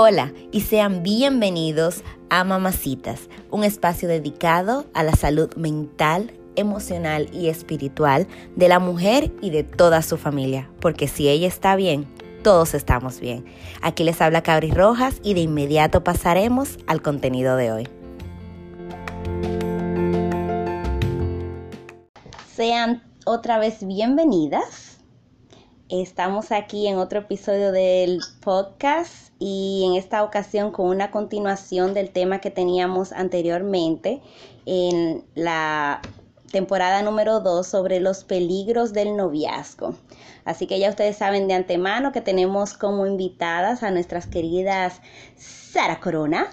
Hola y sean bienvenidos a Mamacitas, un espacio dedicado a la salud mental, emocional y espiritual de la mujer y de toda su familia, porque si ella está bien, todos estamos bien. Aquí les habla Cabri Rojas y de inmediato pasaremos al contenido de hoy. Sean otra vez bienvenidas. Estamos aquí en otro episodio del podcast y en esta ocasión con una continuación del tema que teníamos anteriormente en la temporada número 2 sobre los peligros del noviazgo. Así que ya ustedes saben de antemano que tenemos como invitadas a nuestras queridas Sara Corona.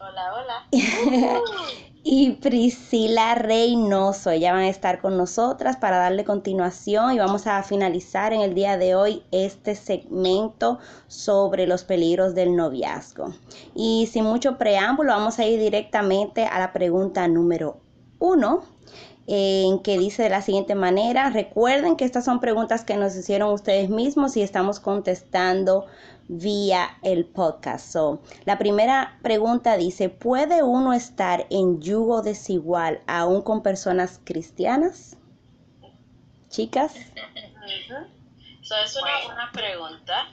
Hola, hola. y Priscila Reynoso. Ella van a estar con nosotras para darle continuación y vamos a finalizar en el día de hoy este segmento sobre los peligros del noviazgo. Y sin mucho preámbulo, vamos a ir directamente a la pregunta número uno en que dice de la siguiente manera, recuerden que estas son preguntas que nos hicieron ustedes mismos y estamos contestando vía el podcast. la primera pregunta dice, ¿puede uno estar en yugo desigual aún con personas cristianas? Chicas. Eso es una buena pregunta.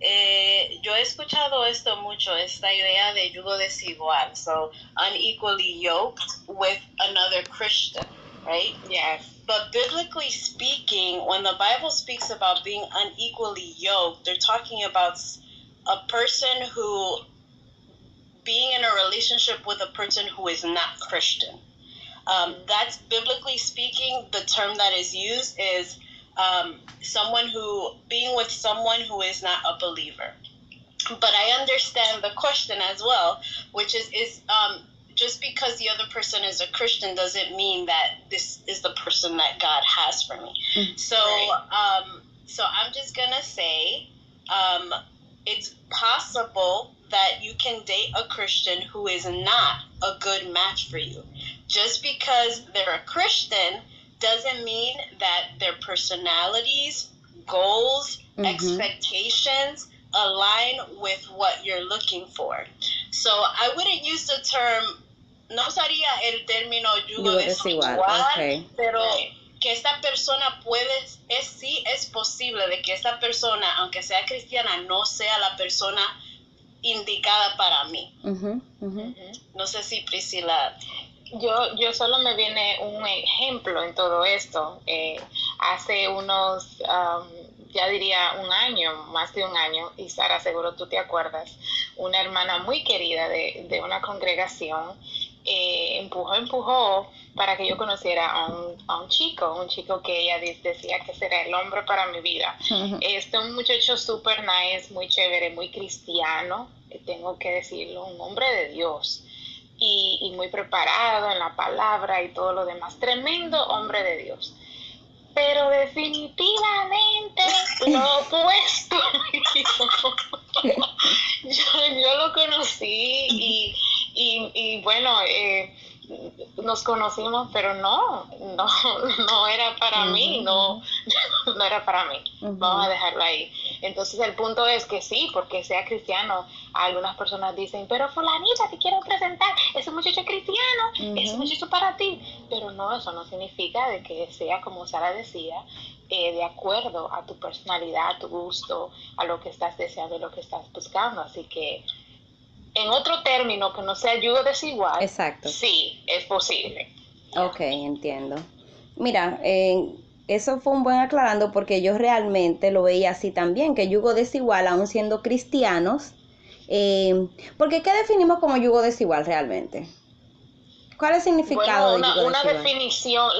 Eh, yo he escuchado esto mucho, esta idea de yugo desigual, so unequally yoked with another Christian, right? Yes. But biblically speaking, when the Bible speaks about being unequally yoked, they're talking about a person who being in a relationship with a person who is not Christian. Um, that's biblically speaking, the term that is used is um, someone who being with someone who is not a believer. But I understand the question as well, which is is um, just because the other person is a Christian doesn't mean that this is the person that God has for me. Mm-hmm. So um, so I'm just gonna say um, it's possible that you can date a Christian who is not a good match for you. Just because they're a Christian doesn't mean that their personalities, goals, mm-hmm. expectations align with what you're looking for. So I wouldn't use the term, no usaría el término yugo desigual, okay. pero que esta persona puede, es sí es posible de que esta persona, aunque sea cristiana, no sea la persona indicada para mí. No sé si Priscila yo, yo solo me viene un ejemplo en todo esto. Eh, hace unos, ya diría un año, más de un año, y Sara, seguro tú te acuerdas, una hermana muy querida de, de una congregación eh, empujó, empujó para que yo conociera a un, a un, chico, un chico que ella decía que será el hombre para mi vida. Este un muchacho súper nice, muy chévere, muy cristiano, tengo que decirlo, un hombre de Dios y, muy preparado en la palabra y todo lo demás. Tremendo hombre de Dios. Pero definitivamente lo opuesto. yo, lo conocí y, y, bueno, eh, nos conocimos, pero no, no, no era para mí, no, no era para mí. Vamos a dejarlo ahí. Entonces el punto es que sí, porque sea cristiano, algunas personas dicen, pero fulanita, te quiero presentar, ese muchacho es cristiano, ese muchacho para ti. Pero no, eso no significa de que sea, como Sara decía, eh, de acuerdo a tu personalidad, a tu gusto, a lo que estás deseando, lo que estás buscando. Así que en otro término que no sea ayuda desigual, Exacto. sí, es posible. Ok, entiendo. Mira, eso fue un buen aclarando porque yo realmente lo veía así también, que yugo desigual, aún siendo cristianos, eh, porque ¿qué definimos como yugo desigual realmente? ¿Cuál es el significado una, de yugo una definición,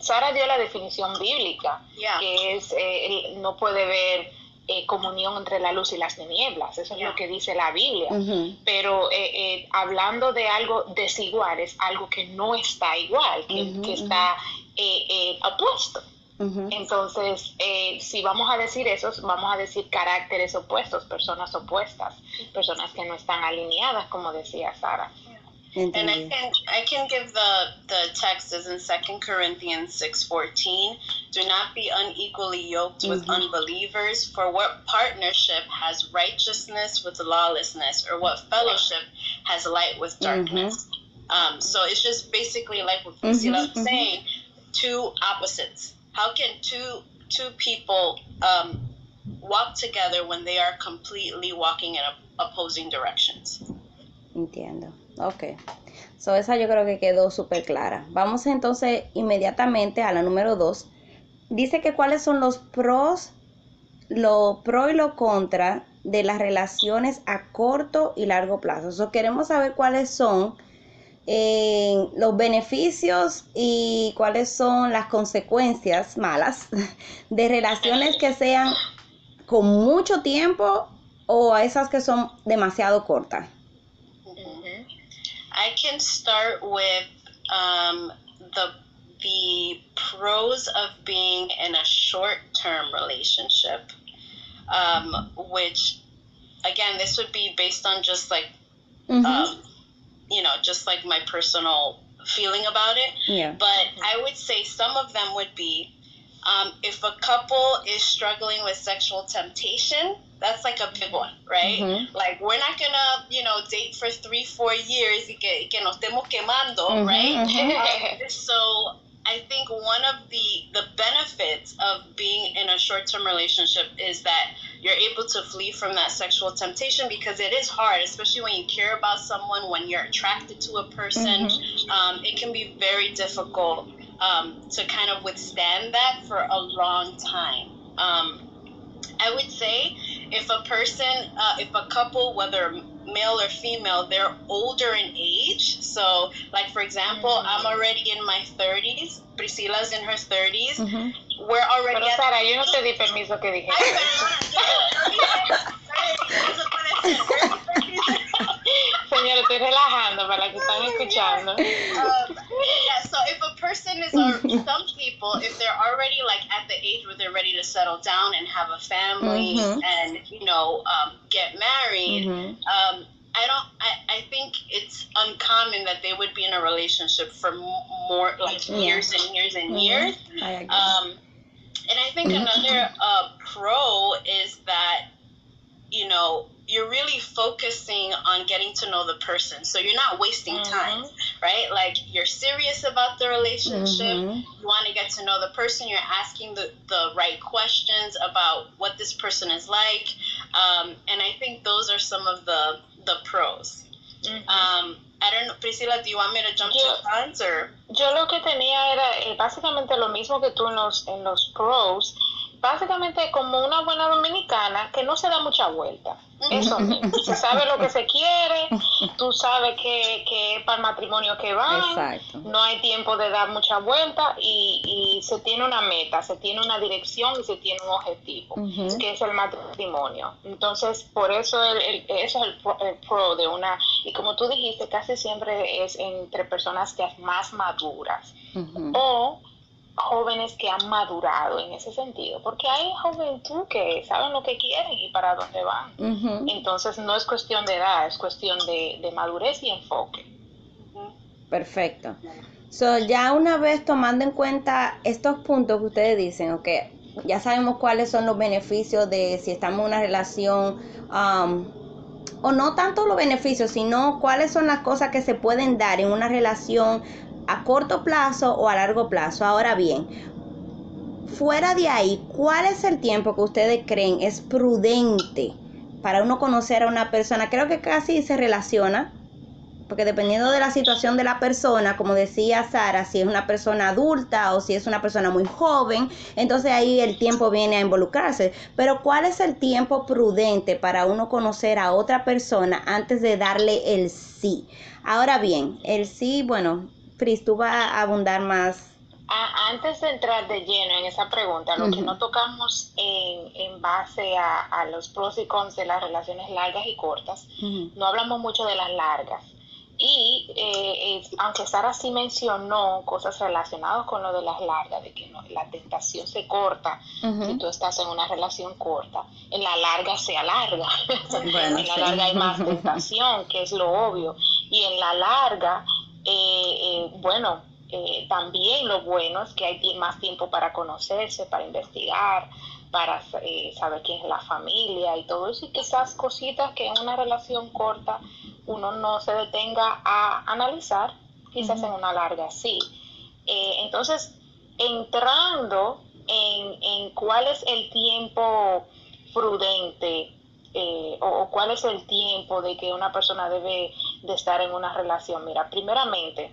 Sara dio la definición bíblica, que es, eh, no puede ver eh, comunión entre la luz y las tinieblas, eso es lo que dice la Biblia. Pero eh, eh, hablando de algo desigual, es algo que no está igual, que, está opuesto. Entonces, si vamos a decir eso, vamos a decir caracteres opuestos, personas opuestas, personas que no están alineadas, como decía Sara. And I can I can give the the text as in Second Corinthians six fourteen. Do not be unequally yoked with Mhm. unbelievers. For what partnership has righteousness with lawlessness, or what fellowship has light with darkness? Um, so it's just basically like what Priscilla Mhm, was mhm. saying, two opposites. How can two two people um, walk together when they are completely walking in op- opposing directions? Entiendo. Ok. So, esa yo creo que quedó súper clara. Vamos entonces inmediatamente a la número dos. Dice que cuáles son los pros, lo pro y lo contra de las relaciones a corto y largo plazo. So, queremos saber cuáles son eh, los beneficios y cuáles son las consecuencias malas de relaciones que sean con mucho tiempo o a esas que son demasiado cortas. I can start with um, the the pros of being in a short term relationship, um, which again this would be based on just like Ujú. um, you know just like my personal feeling about it. Yeah. But I would say some of them would be um, if a couple is struggling with sexual temptation, that's like a big one, right? Mhm. Like we're not gonna, you know, date for three, four years y que, que nos estemos quemando, Mhm, right? mhm. Um, so I think one of the the benefits of being in a short term relationship is that you're able to flee from that sexual temptation because it is hard, especially when you care about someone, when you're attracted to a person. Um, it can be very difficult um, to kind of withstand that for a long time. Um, I would say if a person, uh, if a couple, whether male or female, they're older in age. So, like for example, Mm. I'm already in my 30s. Priscilla's in her 30s. Ujú. We're already Pero at Sara, yo no te di permiso que Ay, dijera eso. perdona, yo- no se puede hacer. Señor, estoy relajando para que están escuchando. um, yeah, so if a person is, or some people, if they're already like at the age where they're ready to settle down and have a family Mhm. and you know um, get married, Mhm. um, I don't. I, I think it's uncommon that they would be in a relationship for m- more like Yeah. years and years and Mhm. years. I agree. Um, and I think another uh, pro is that, you know, you're really focusing on getting to know the person. So you're not wasting time, right? Like you're serious about the relationship. Mhm. You want to get to know the person. You're asking the, the right questions about what this person is like. Um, and I think those are some of the, the pros. Ujú. Um, I don't know, Priscilla, do you want me to jump Yeah. to cons or? Yo lo que tenía era eh, básicamente lo mismo que tú en los, en los pros, básicamente como una buena dominicana que no se da mucha vuelta. Eso mismo. Se sabe lo que se quiere, tú sabes que, que es para el matrimonio que van, Exacto. no hay tiempo de dar mucha vuelta y, y se tiene una meta, se tiene una dirección y se tiene un objetivo, que es el matrimonio. Entonces, por eso el, el- eso es el pro, el pro de una, y como tú dijiste, casi siempre es entre personas ya más maduras o jóvenes que han madurado en ese sentido, porque hay juventud que saben lo que quieren y para dónde van. Entonces no es cuestión de edad, es cuestión de, de madurez y enfoque. Perfecto. So, ya una vez tomando en cuenta estos puntos que ustedes dicen, ok, ya sabemos cuáles son los beneficios de si estamos en una relación, um, o no tanto los beneficios, sino cuáles son las cosas que se pueden dar en una relación a corto plazo o a largo plazo. Ahora bien, fuera de ahí, ¿cuál es el tiempo que ustedes creen es prudente para uno conocer a una persona? Creo que casi se relaciona porque dependiendo de la situación de la persona, como decía Sara, si es una persona adulta o si es una persona muy joven, entonces ahí el tiempo viene a involucrarse. Pero ¿cuál es el tiempo prudente para uno conocer a otra persona antes de darle el sí? Ahora bien, el sí, bueno, Pris, tú vas a abundar más. A- antes de entrar de lleno en esa pregunta, lo que no tocamos en, en base a, a los pros y cons de las relaciones largas y cortas, no hablamos mucho de las largas. Y eh, es- aunque Sara sí mencionó cosas relacionadas con lo de las largas, de que no- la tentación se corta si ujú. tú estás en una relación corta, en la larga se alarga. Bueno, en la sí. larga hay más tentación, que es lo obvio. Y en la larga, eh, eh, bueno, Eh, también lo bueno es que hay más tiempo para conocerse, para investigar, para eh, saber quién es la familia y todo eso, y quizás cositas que en una relación corta uno no se detenga a analizar, quizás en una larga sí. Entonces, entrando en, en, cuál es el tiempo prudente eh, o, cuál es el tiempo de que una persona debe de estar en una relación. Mira, primeramente,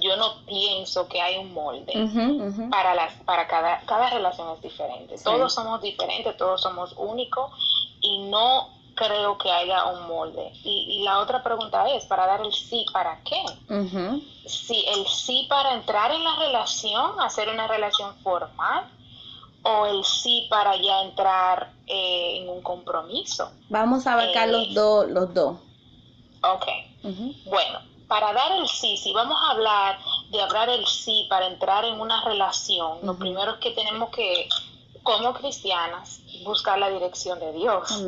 yo no pienso que hay un molde para las para cada cada relación es diferente. Todos somos diferentes, todos somos únicos y no creo que haya un molde. Y, la otra pregunta es, para dar el sí, ¿para qué? Si el sí para entrar en la relación, hacer una relación formal, o el sí para ya entrar eh, en un compromiso. Vamos a abarcar los eh, dos, los dos. Ok. Bueno, para dar el sí, si vamos a hablar de hablar el sí para entrar en una relación, lo primero es que tenemos que, como cristianas, buscar la dirección de Dios.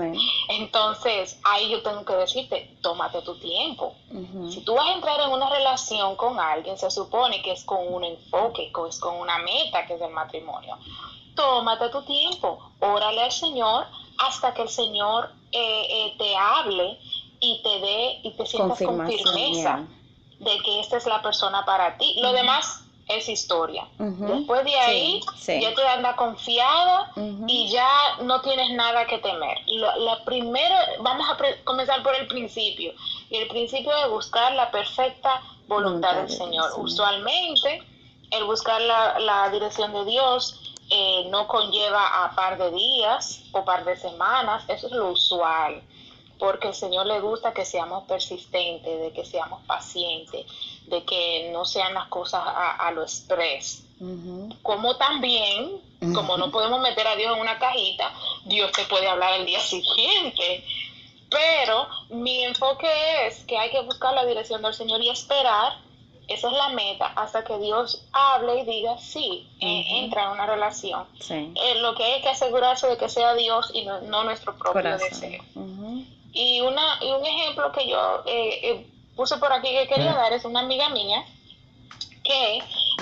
Entonces, ahí yo tengo que decirte, tómate tu tiempo. Si tú vas a entrar en una relación con alguien, se supone que es con un enfoque, que es con una meta, que es el matrimonio. Tómate tu tiempo, órale al Señor hasta que el Señor eh, eh, te hable y te dé y te sientas con firmeza de que esta es la persona para ti. Lo demás es historia. Después de ahí ya te anda confiada y ya no tienes nada que temer. La, primera, vamos a comenzar por el principio. Y el principio de buscar la perfecta voluntad, del Señor. Usualmente el buscar la, la dirección de Dios eh, no conlleva a par de días o par de semanas, eso es lo usual porque el Señor le gusta que seamos persistentes, de que seamos pacientes, de que no sean las cosas a, lo express. Como también, como no podemos meter a Dios en una cajita, Dios te puede hablar el día siguiente. Pero mi enfoque es que hay que buscar la dirección del Señor y esperar, esa es la meta, hasta que Dios hable y diga, sí, eh, entra en una relación. Eh, lo que hay que asegurarse de que sea Dios y no, nuestro propio deseo. Y, una, y un ejemplo que yo eh, eh, puse por aquí que quería dar es una amiga mía que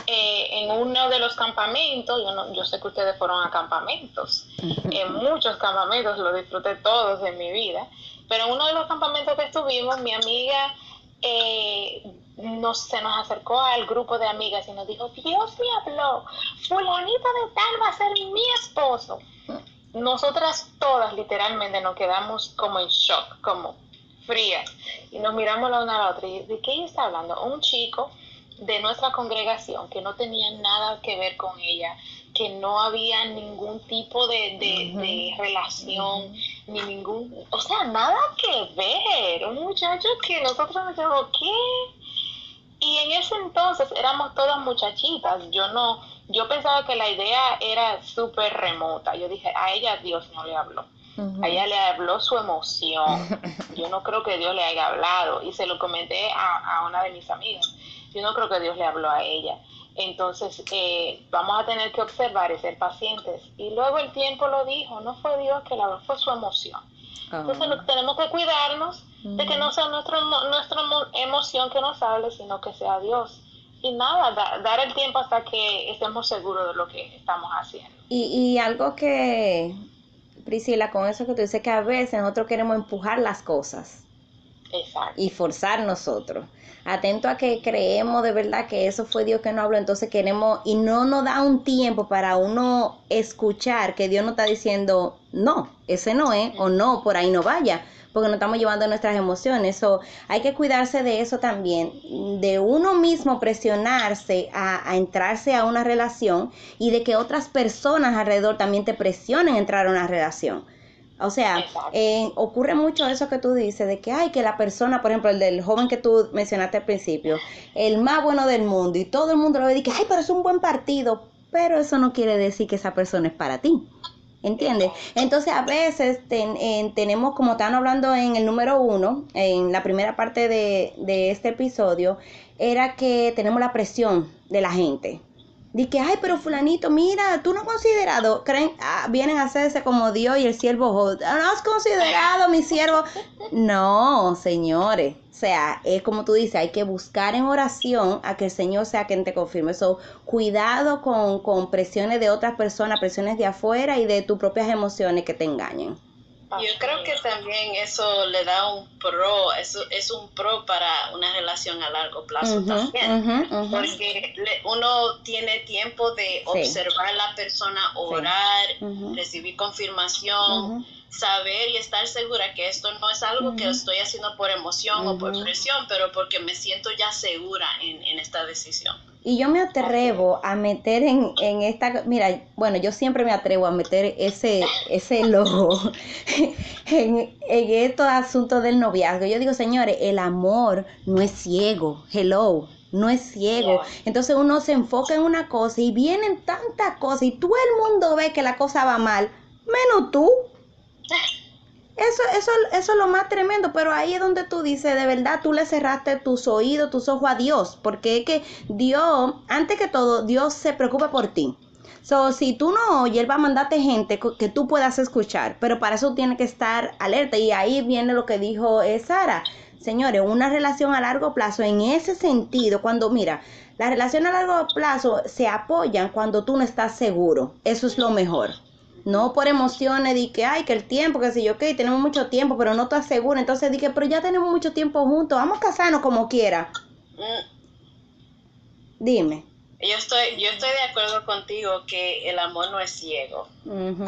eh, en uno de los campamentos, yo, yo sé que ustedes fueron a campamentos, en muchos campamentos, lo disfruté todos en mi vida, pero en uno de los campamentos que estuvimos, mi amiga nos, se nos acercó al grupo de amigas y nos dijo, Dios me habló, fulanito de tal va a ser mi esposo nosotras todas literalmente nos quedamos como en shock, como frías, y nos miramos la una a la otra. ¿Y de qué ella está hablando? Un chico de nuestra congregación que no tenía nada que ver con ella, que no había ningún tipo de, relación, ni ningún, o sea, nada que ver, un muchacho que nosotros nos dijimos, ¿qué? Y en ese entonces éramos todas muchachitas, yo no, yo pensaba que la idea era súper remota. Yo dije, a ella Dios no le habló. A ella le habló su emoción. Yo no creo que Dios le haya hablado. Y se lo comenté a, una de mis amigas. Yo no creo que Dios le habló a ella. Entonces, eh, vamos a tener que observar y ser pacientes. Y luego el tiempo lo dijo, no fue Dios que le habló, fue su emoción. Entonces, ah. tenemos que cuidarnos de que no sea nuestro, nuestra emoción que nos hable, sino que sea Dios y nada, dar el tiempo hasta que estemos seguros de lo que estamos haciendo. Y, y algo que, Priscila, con eso que tú dices que a veces nosotros queremos empujar las cosas. Exacto. Y forzar nosotros. Atento a que creemos de verdad que eso fue Dios que nos habló, entonces queremos, y no nos da un tiempo para uno escuchar que Dios nos está diciendo, no, ese no es, o no, por ahí no vaya porque no estamos llevando nuestras emociones. So, hay que cuidarse de eso también, de uno mismo presionarse a, entrarse a una relación y de que otras personas alrededor también te presionen a entrar a una relación. O sea, eh, ocurre mucho eso que tú dices, de que hay que la persona, por ejemplo, el del joven que tú mencionaste al principio, el más bueno del mundo, y todo el mundo lo ve y dice, ay, pero es un buen partido, pero eso no quiere decir que esa persona es para ti. ¿Entiendes? Entonces a veces tenemos, como están hablando en el número uno, en la primera parte de, de este episodio, era que tenemos la presión de la gente. Di que, ay, pero fulanito, mira, tú no has considerado, creen, ah, vienen a hacerse como Dios y el siervo, no has considerado mi siervo. No, señores. O sea, es como tú dices, hay que buscar en oración a que el Señor sea quien te confirme. Eso, cuidado con, con presiones de otras personas, presiones de afuera y de tus propias emociones que te engañen. Yo creo que también eso le da un pro, eso es un pro para una relación a largo plazo también, porque uno tiene tiempo de observar a la persona, orar, recibir confirmación, saber y estar segura que esto no es algo que estoy haciendo por emoción o por presión, pero porque me siento ya segura en, en esta decisión. Y yo me atrevo a meter en, en, esta, mira, bueno, yo siempre me atrevo a meter ese, ese logo en, en estos asuntos del noviazgo. Yo digo, señores, el amor no es ciego, hello, no es ciego. Entonces uno se enfoca en una cosa y vienen tantas cosas y todo el mundo ve que la cosa va mal, menos tú. Eso, eso, eso es lo más tremendo, pero ahí es donde tú dices, de verdad, tú le cerraste tus oídos, tus ojos a Dios, porque es que Dios, antes que todo, Dios se preocupa por ti. So, si tú no oyes, Él va a mandarte gente que tú puedas escuchar, pero para eso tiene que estar alerta. Y ahí viene lo que dijo eh, Sara. Señores, una relación a largo plazo, en ese sentido, cuando, mira, las relaciones a largo plazo se apoyan cuando tú no estás seguro. Eso es lo mejor no por emociones de que, ay, que el tiempo, que si yo, ok, tenemos mucho tiempo, pero no estás seguro. Entonces dije, pero ya tenemos mucho tiempo juntos, vamos a casarnos como quiera. Mm. Dime. Yo estoy, yo estoy de acuerdo contigo que el amor no es ciego. um,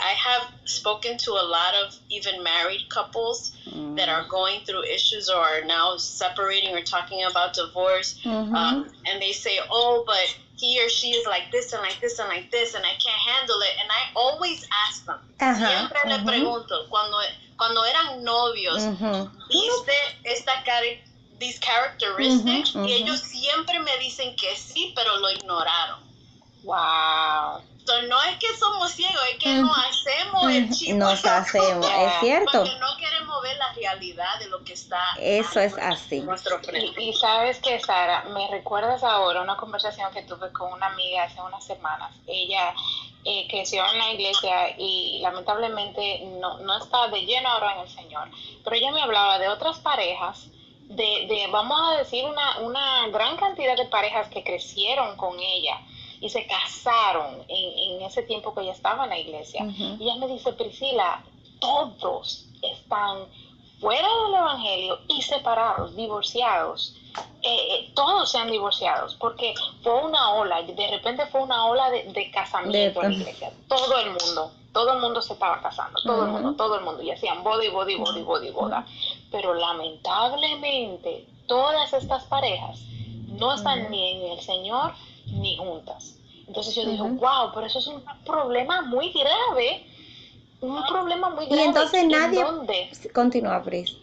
I have spoken to a lot of even married couples mm. that are going through issues or are now separating or talking about divorce. Um, and they say, oh, but he or she is like this and like this and like this and I can't handle it. And I always ask them, siempre le pregunto, cuando, cuando eran novios, uh-huh. ¿viste esta cara? These characteristics, y ellos siempre me dicen que sí, pero lo ignoraron. Wow no es que somos ciegos, es que no hacemos el chip. Nos hacemos, es cierto. Porque no queremos ver la realidad de lo que está. Eso es así. Nuestro y, y, sabes que, Sara, me recuerdas ahora una conversación que tuve con una amiga hace unas semanas. Ella eh, creció en la iglesia y lamentablemente no, no está de lleno ahora en el Señor. Pero ella me hablaba de otras parejas. De, de, vamos a decir, una, una gran cantidad de parejas que crecieron con ella y se casaron en, ese tiempo que ella estaba en la iglesia. Y ella me dice, Priscila, todos están fuera del Evangelio y separados, divorciados. Eh, eh, todos sean divorciados, porque fue una ola, de repente fue una ola de, casamiento en la iglesia. Todo el mundo, todo el mundo se estaba casando, todo el mundo, todo el mundo, y hacían boda y boda y boda y boda y boda. Pero lamentablemente, todas estas parejas no están ni en el Señor ni juntas. Entonces yo digo, wow, pero eso es un problema muy grave. Un problema muy grave. Y entonces nadie... ¿En dónde? Continúa, Pris.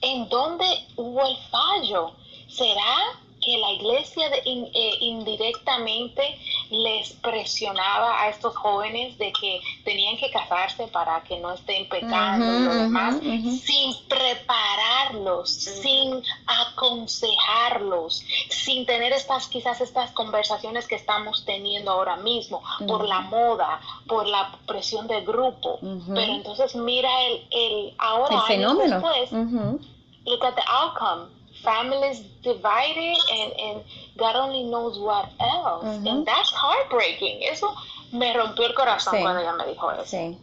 ¿En dónde hubo el fallo? ¿Será que la iglesia eh, indirectamente les presionaba a estos jóvenes de que tenían que casarse para que no estén pecando y lo demás, sin prepararlos, sin aconsejarlos, sin tener estas quizás estas conversaciones que estamos teniendo ahora mismo por la moda, por la presión del grupo. Pero entonces mira el, el ahora el fenómeno. después, look at the outcome families divided and, and God only knows what else. And that's heartbreaking. Eso me rompió el corazón cuando ella me dijo eso. Sí.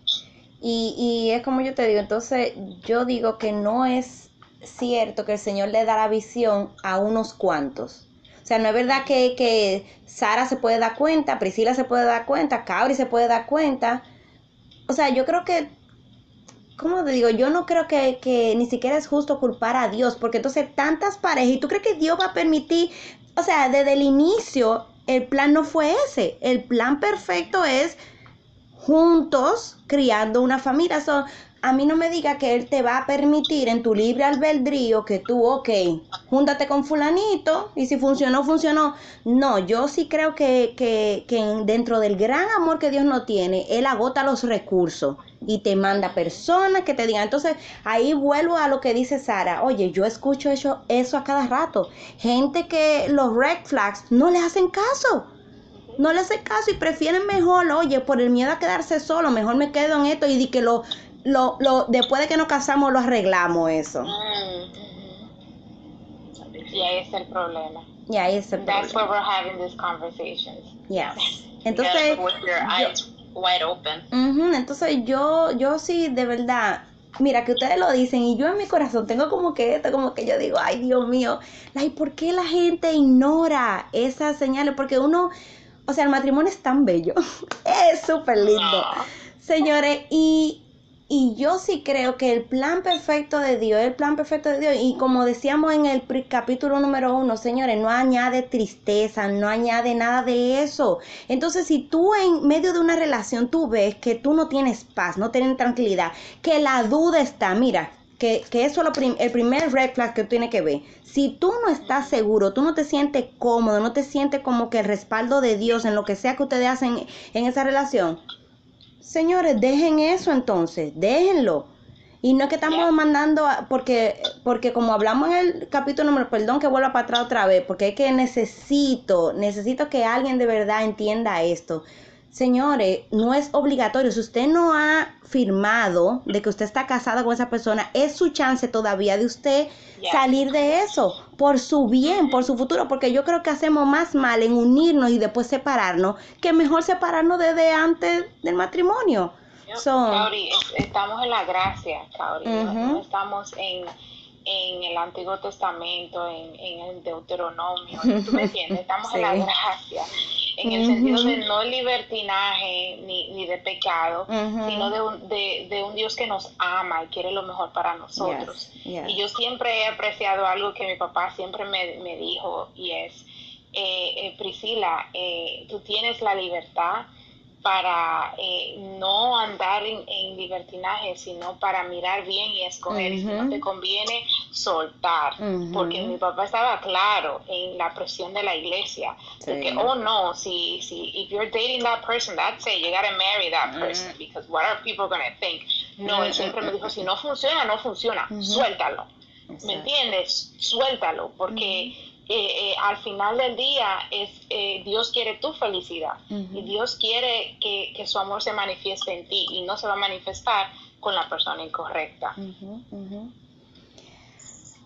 Y, y es como yo te digo, entonces yo digo que no es cierto que el Señor le da la visión a unos cuantos. O sea, no es verdad que, que Sara se puede dar cuenta, Priscila se puede dar cuenta, Cabri se puede dar cuenta. O sea, yo creo que ¿cómo te digo? Yo no creo que, que, ni siquiera es justo culpar a Dios, porque entonces tantas parejas, ¿y tú crees que Dios va a permitir? O sea, desde el inicio, el plan no fue ese. El plan perfecto es juntos criando una familia. So, a mí no me diga que Él te va a permitir en tu libre albedrío que tú, ok, júntate con fulanito y si funcionó, funcionó. No, yo sí creo que, que, que dentro del gran amor que Dios no tiene, Él agota los recursos y te manda personas que te digan. Entonces ahí vuelvo a lo que dice Sara. Oye, yo escucho eso, eso a cada rato. Gente que los red flags no le hacen caso. no le hace caso y prefieren mejor, oye, por el miedo a quedarse solo, mejor me quedo en esto y di que lo, lo, lo después de que nos casamos lo arreglamos eso. Mm, Y ahí está el problema. Y ahí está el That's why problema. we're having these conversations. Yes. Entonces, with your yo- eyes wide open. Entonces yo, yo sí, de verdad, mira que ustedes lo dicen y yo en mi corazón tengo como que esto, como que yo digo, ay Dios mío, like, ¿por qué la gente ignora esas señales? Porque uno, o sea, el matrimonio es tan bello, es súper lindo. No. Señores, y, y yo sí creo que el plan perfecto de Dios, el plan perfecto de Dios, y como decíamos en el capítulo número uno, señores, no añade tristeza, no añade nada de eso. Entonces, si tú en medio de una relación tú ves que tú no tienes paz, no tienes tranquilidad, que la duda está, mira, que, que eso es lo el primer red flag que tú tienes que ver. Si tú no estás seguro, tú no te sientes cómodo, no te sientes como que el respaldo de Dios en lo que sea que ustedes hacen en esa relación, Señores, dejen eso entonces, déjenlo. Y no es que estamos mandando, a- porque, porque como hablamos en el capítulo número, perdón que vuelva para atrás otra vez, porque es que necesito, necesito que alguien de verdad entienda esto. Señores, no es obligatorio. Si usted no ha firmado de que usted está casado con esa persona, es su chance todavía de usted salir de eso por su bien, por su futuro, porque yo creo que hacemos más mal en unirnos y después separarnos que mejor separarnos desde antes del matrimonio. So, es- estamos en la gracia, no- no, estamos en, en el Antiguo Testamento, en, en el Deuteronomio. ¿Tú me entiendes? Estamos en la gracia. En el sentido de no libertinaje ni, ni de pecado, sino de un, de, de un Dios que nos ama y quiere lo mejor para nosotros. Yes, yes. Y yo siempre he apreciado algo que mi papá siempre me, me dijo y es, eh, eh, Priscila, eh, tú tienes la libertad para eh, no andar en, en libertinaje, sino para mirar bien y escoger. Y si no te conviene, soltar. Porque mi papá estaba claro en la presión de la iglesia. De Sí. que, oh no, si, si, if you're dating that person, that's it, you gotta marry that person. Because what are people gonna think? No, él siempre me dijo, si no funciona, no funciona, suéltalo. ¿Me Exacto. entiendes? Suéltalo, porque eh, eh, al final del día es eh, Dios quiere tu felicidad y Dios quiere que, que su amor se manifieste en ti y no se va a manifestar con la persona incorrecta.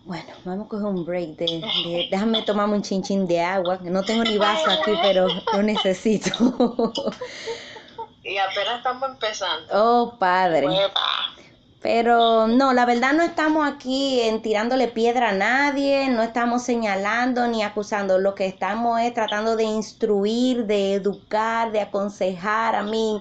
Bueno, vamos a coger un break de, de- déjame tomarme un chinchín de agua. No tengo ni vaso aquí, pero lo necesito. Y apenas estamos empezando. Oh, padre. Pero no, la verdad no estamos aquí en tirándole piedra a nadie, no estamos señalando ni acusando, lo que estamos es tratando de instruir, de educar, de aconsejar. A mí,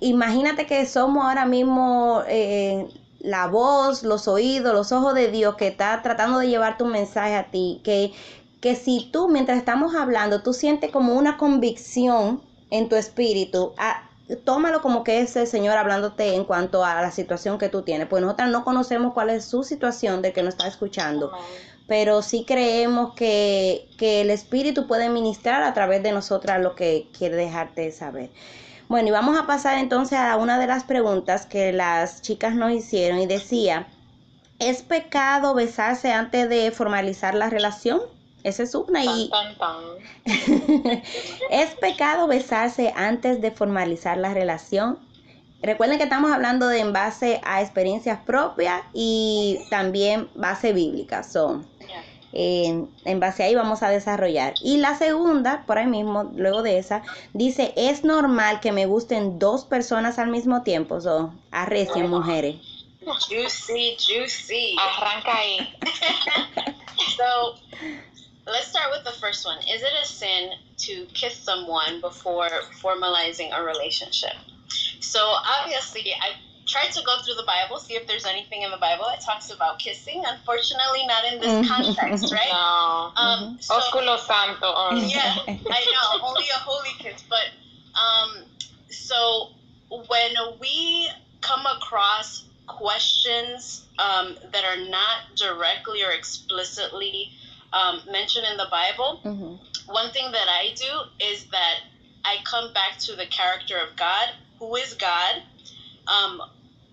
imagínate que somos ahora mismo eh, la voz, los oídos, los ojos de Dios que está tratando de llevar tu mensaje a ti, que, que si tú mientras estamos hablando, tú sientes como una convicción en tu espíritu, ah, tómalo como que es el Señor hablándote en cuanto a la situación que tú tienes, pues nosotros no conocemos cuál es su situación de que nos está escuchando, pero sí creemos que, que el Espíritu puede ministrar a través de nosotras lo que quiere dejarte saber. Bueno, y vamos a pasar entonces a una de las preguntas que las chicas nos hicieron y decía, ¿es pecado besarse antes de formalizar la relación? Esa es una y. ¿Es pecado besarse antes de formalizar la relación? Recuerden que estamos hablando de en base a experiencias propias y también base bíblica. Son, eh, en base a ahí vamos a desarrollar. Y la segunda, por ahí mismo, luego de esa, dice, ¿es normal que me gusten dos personas al mismo tiempo? Son, arrecien mujeres. Juicy, juicy. Arranca ahí. So let's start with the first one. Is it a sin to kiss someone before formalizing a relationship? So obviously, I tried to go through the Bible, see if there's anything in the Bible that talks about kissing. Unfortunately, not in this context, right? No. Um, so, Ósculo santo. oh. yeah, I know, only a holy kiss. But um, so when we come across questions um, that are not directly or explicitly um, mentioned in the Bible, Ujú, one thing that I do is that I come back to the character of God, who is God, um,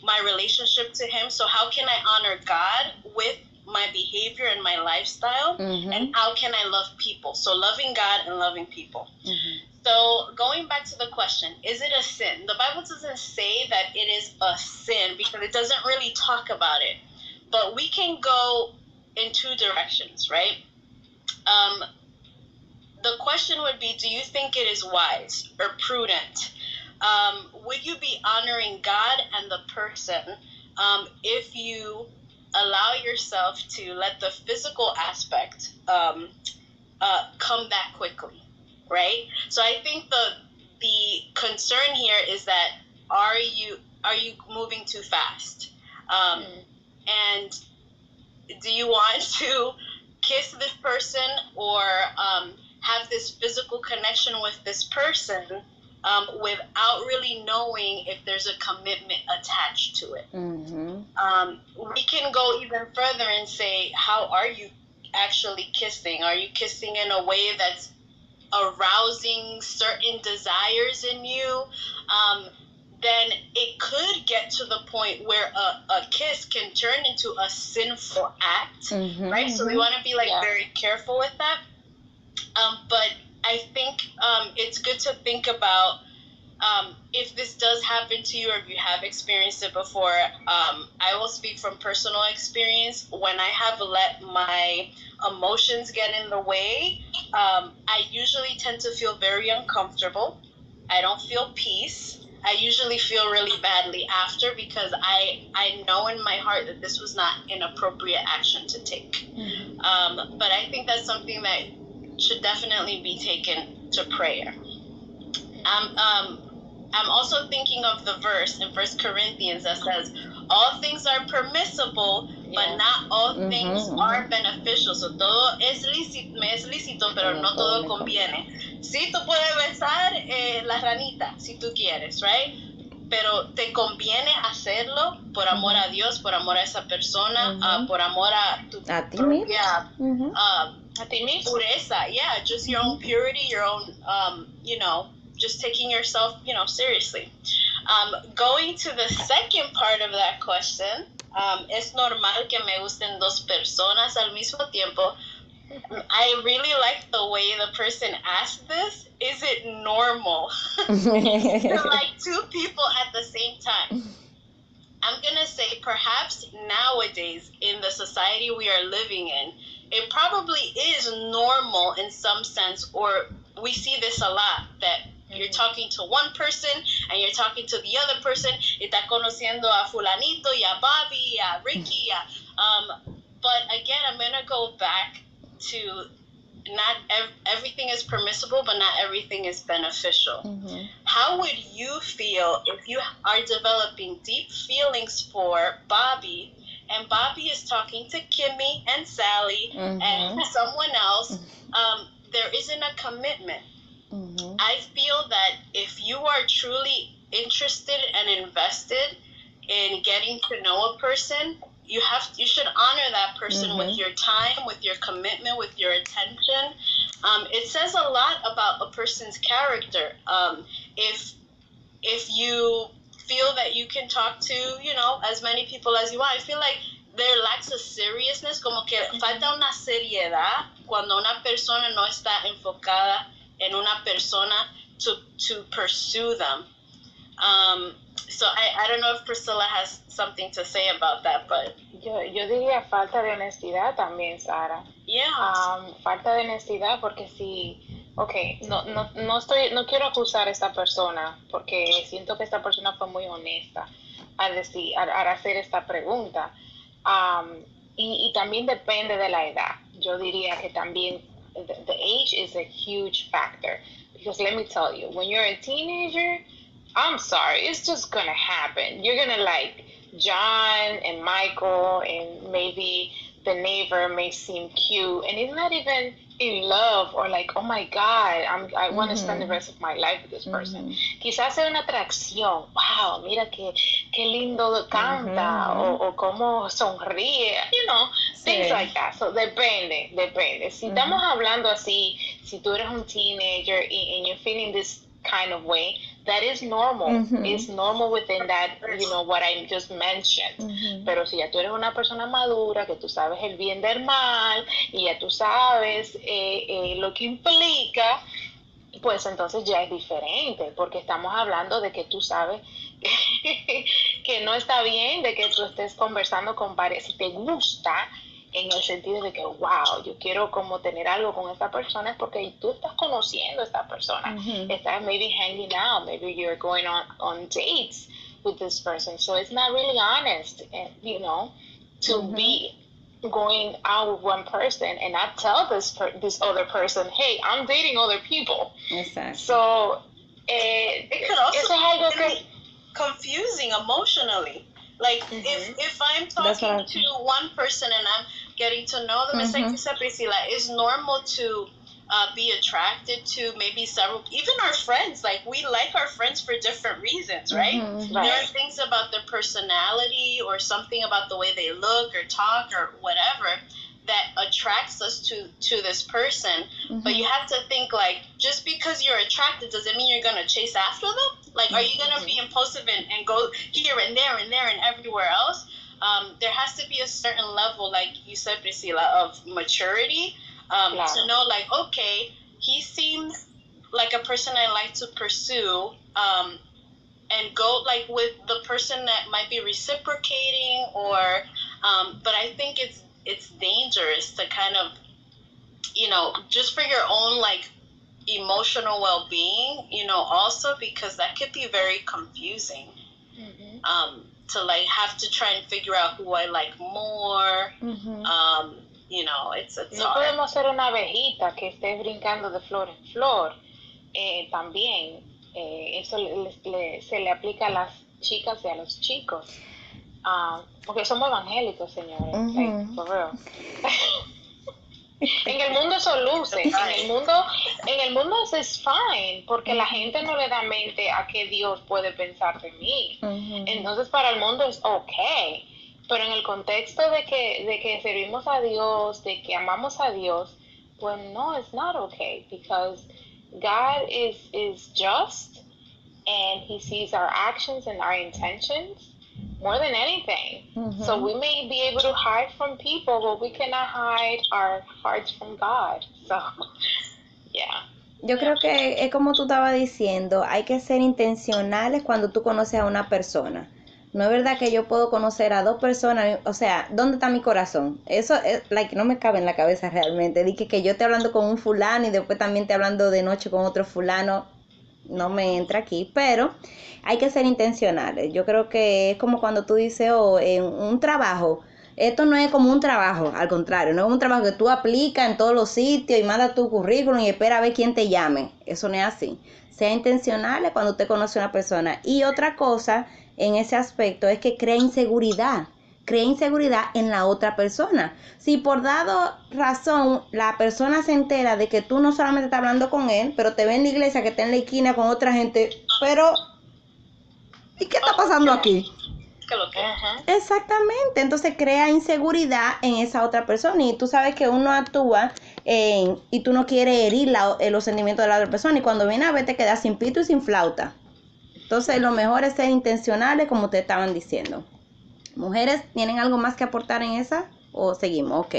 my relationship to Him. So, how can I honor God with my behavior and my lifestyle? ujú, And how can I love people? So, loving God and loving people. ujú. So, going back to the question, is it a sin? The Bible doesn't say that it is a sin because it doesn't really talk about it. But we can go in two directions, right? Um, the question would be Do you think it is wise or prudent? Um, would you be honoring God and the person um, if you allow yourself to let the physical aspect um, uh, come that quickly? right? So I think the the concern here is that are you are you moving too fast? Um, mm. And do you want to kiss this person or um, have this physical connection with this person um, without really knowing if there's a commitment attached to it? Mm-hmm. Um, we can go even further and say, how are you actually kissing? Are you kissing in a way that's arousing certain desires in you, um, then it could get to the point where a, a kiss can turn into a sinful act, mm-hmm, right? Mm-hmm. So we mm-hmm. want to be like yeah. very careful with that. Um, but I think um, it's good to think about um, if this does happen to you or if you have experienced it before, um, I will speak from personal experience. When I have let my emotions get in the way, um, I usually tend to feel very uncomfortable. I don't feel peace. I usually feel really badly after because I I know in my heart that this was not an appropriate action to take. Mm-hmm. Um, but I think that's something that should definitely be taken to prayer. Um, um, I'm also thinking of the verse in First Corinthians that says, "All things are permissible, but not all mm-hmm, things mm-hmm. are beneficial." So todo es lícito, me es lícito, pero no todo conviene. Sí, tú puedes besar eh, la ranita si tú quieres, right? Pero te conviene hacerlo por amor a Dios, por amor a esa persona, uh, por amor a tu a ti propia uh, a ti pureza. Yeah, just your own purity, your own, um, you know just taking yourself, you know, seriously. Um, going to the second part of that question, um, es normal que me gusten dos personas al mismo tiempo. I really like the way the person asked this. Is it normal to like two people at the same time? I'm gonna say perhaps nowadays in the society we are living in, it probably is normal in some sense, or we see this a lot that you're talking to one person and you're talking to the other person. Está conociendo a fulanito y a Bobby, a Ricky. A, um, but again, I'm gonna go back to not ev- everything is permissible, but not everything is beneficial. Mm-hmm. How would you feel if you are developing deep feelings for Bobby? And Bobby is talking to Kimmy and Sally mm-hmm. and someone else. Um, there isn't a commitment Mm-hmm. I feel that if you are truly interested and invested in getting to know a person, you have you should honor that person mm-hmm. with your time, with your commitment, with your attention. Um, it says a lot about a person's character. Um, if if you feel that you can talk to you know as many people as you want, I feel like there lacks a seriousness, como que falta una seriedad cuando una persona no está enfocada en una persona to, to pursue them. Um, so I, I don't know if Priscilla has something to say about that, but... Yo, yo diría falta de honestidad también, Sara. Yeah. Um, falta de honestidad porque si... Ok, no, no, no, estoy, no quiero acusar a esta persona porque siento que esta persona fue muy honesta al, decir, al, al hacer esta pregunta. Um, y, y también depende de la edad. Yo diría que también the, the age is a huge factor because let me tell you, when you're a teenager, I'm sorry, it's just gonna happen. You're gonna like John and Michael, and maybe the neighbor may seem cute, and he's not even in love or like, oh my God, I'm, I want to mm-hmm. spend the rest of my life with this person. Mm-hmm. Quizás sea una atracción. Wow, mira qué, qué lindo canta mm-hmm. o, o cómo sonríe. You know, things like that. So depende, depende. Si estamos hablando así, si tú eres un teenager y, and you're feeling this kind of way, that is normal. Mm-hmm. It's normal within that, you know, what I just mentioned. Mm-hmm. Pero si ya tú eres una persona madura, que tú sabes el bien del mal y ya tú sabes eh, eh, lo que implica, pues entonces ya es diferente, porque estamos hablando de que tú sabes que, no está bien de que tú estés conversando con varias, si te gusta, en el sentido de que, wow, yo quiero como tener algo con esta persona, es porque tú estás conociendo a esta persona, estás maybe hanging out, maybe you're going on, on dates with this person, so it's not really honest, eh, you know, to be going out with one person and not tell this per- this other person, hey, I'm dating other people. Exactly. So eh, It could also eso algo be que really confusing emotionally. Like Mhm. if if I'm talking I- to one person and I'm getting to know them, it's like Mhm. you said, Priscilla, it's normal to uh, be attracted to maybe several, even our friends. Like we like our friends for different reasons, right? Mhm. Right. There are things about their personality or something about the way they look or talk or whatever that attracts us to to this person. But you have to think like just because you're attracted doesn't mean you're gonna chase after them. Like, are you gonna be impulsive and, and go here and there and there and everywhere else? Um, there has to be a certain level, like you said, Priscilla, of maturity um, Claro. to know, like, okay, he seems like a person I like to pursue. Um, and go like with the person that might be reciprocating or um, but i think it's it's dangerous to kind of you know just for your own like emotional well-being you know also because that could be very confusing Ujú. um, to like have to try and figure out who i like more Mhm. um, you know it's it's No hard podemos ser una abejita que esté brincando de flor en flor. Eh, también eh, eso le- le- se le aplica a las chicas y a los chicos. Ah, porque somos evangélicos, señores. Ujú. like, for real. en el mundo eso luce. En el mundo, en el mundo eso es fine. Porque la gente no le da mente a qué Dios puede pensar de mí. Entonces para el mundo es ok, pero en el contexto de que, de que servimos a Dios, de que amamos a Dios, pues no, it's not okay because God is, is just and he sees our actions and our intentions more than anything. So we may be able to hide from people, but we cannot hide our hearts from God. So, yeah. Yo creo que es como tú estabas diciendo, hay que ser intencionales cuando tú conoces a una persona. No es verdad que yo puedo conocer a dos personas, o sea, ¿dónde está mi corazón? Eso es, like, no me cabe en la cabeza realmente. Dije que yo esté hablando con un fulano y después también te hablando de noche con otro fulano, no me entra aquí, pero hay que ser intencionales. Yo creo que es como cuando tú dices, oh, en un trabajo, esto no es como un trabajo, al contrario, no es un trabajo que tú aplicas en todos los sitios y mandas tu currículum y espera a ver quién te llame. Eso no es así. Sea intencional cuando usted conoce a una persona. Y otra cosa en ese aspecto es que crea inseguridad. Crea inseguridad en la otra persona. Si por dado razón la persona se entera de que tú no solamente estás hablando con él, pero te ve en la iglesia que está en la esquina con otra gente, pero ¿y qué está pasando aquí? Exactamente, entonces crea inseguridad en esa otra persona y tú sabes que uno actúa en- y tú no quieres herir la- eh, los sentimientos de la otra persona y cuando viene a ver te quedas sin pito y sin flauta. Entonces lo mejor es ser intencionales como te estaban diciendo. Mujeres, ¿tienen algo más que aportar en esa? ¿O seguimos? Ok.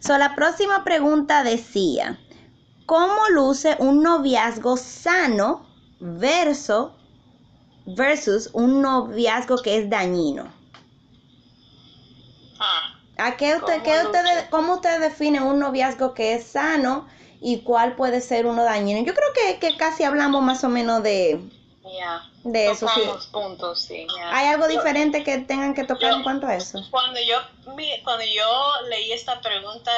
So, la próxima pregunta decía, ¿cómo luce un noviazgo sano versus, versus un noviazgo que es dañino? Ah, ¿A qué usted, ¿Cómo qué ustedes, luce? ¿Cómo usted define un noviazgo que es sano y cuál puede ser uno dañino? Yo creo que, que casi hablamos más o menos de, yeah de eso. Sí. puntos, sí. yeah. ¿Hay algo diferente que tengan que tocar en cuanto a eso? Cuando yo, cuando yo leí esta pregunta,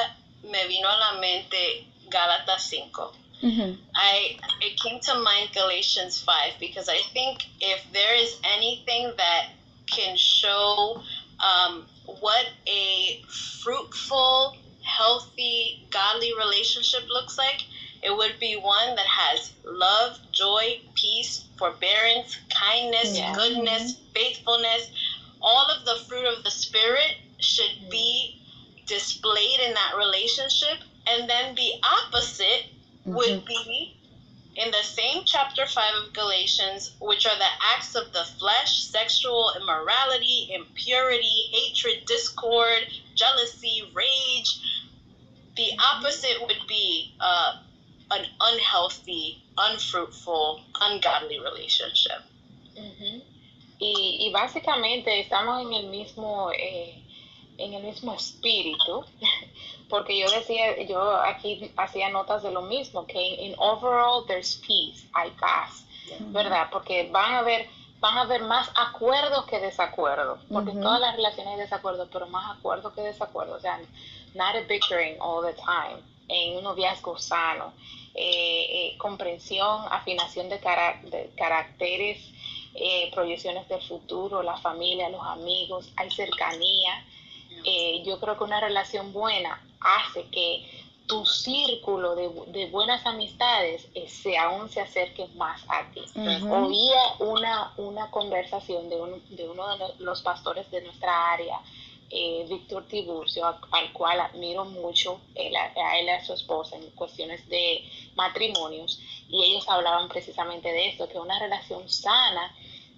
me vino a la mente Gálatas 5. Ujú. I it came to mind Galatians 5 because I think if there is anything that can show um, what a fruitful, healthy, godly relationship looks like, it would be one that has love, joy, peace, forbearance, kindness, Yeah. goodness, mm-hmm. faithfulness. All of the fruit of the Spirit should mm-hmm. be displayed in that relationship. And then the opposite mm-hmm. would be in the same chapter 5 of Galatians, which are the acts of the flesh, sexual immorality, impurity, hatred, discord, jealousy, rage. The opposite would be uh, an unhealthy, unfruitful, ungodly relationship. y, y, básicamente estamos en el mismo eh, en el mismo espíritu, porque yo decía, yo aquí hacía notas de lo mismo, que in overall there's peace, hay paz, ¿verdad? Porque van a haber van a haber más acuerdos que desacuerdos, porque en todas las relaciones hay desacuerdos, pero más acuerdos que desacuerdos, o sea, not a bickering all the time, en un noviazgo sano, eh, eh, comprensión, afinación de, de caracteres, eh, proyecciones del futuro, la familia, los amigos, hay cercanía, eh, yo creo que una relación buena hace que tu círculo de, buenas amistades eh, se aún se acerque más a ti. Oía una, una conversación de, de uno de los pastores de nuestra área, eh, Víctor Tiburcio, al cual admiro mucho, a él y a su esposa en cuestiones de matrimonios, y ellos hablaban precisamente de esto, que una relación sana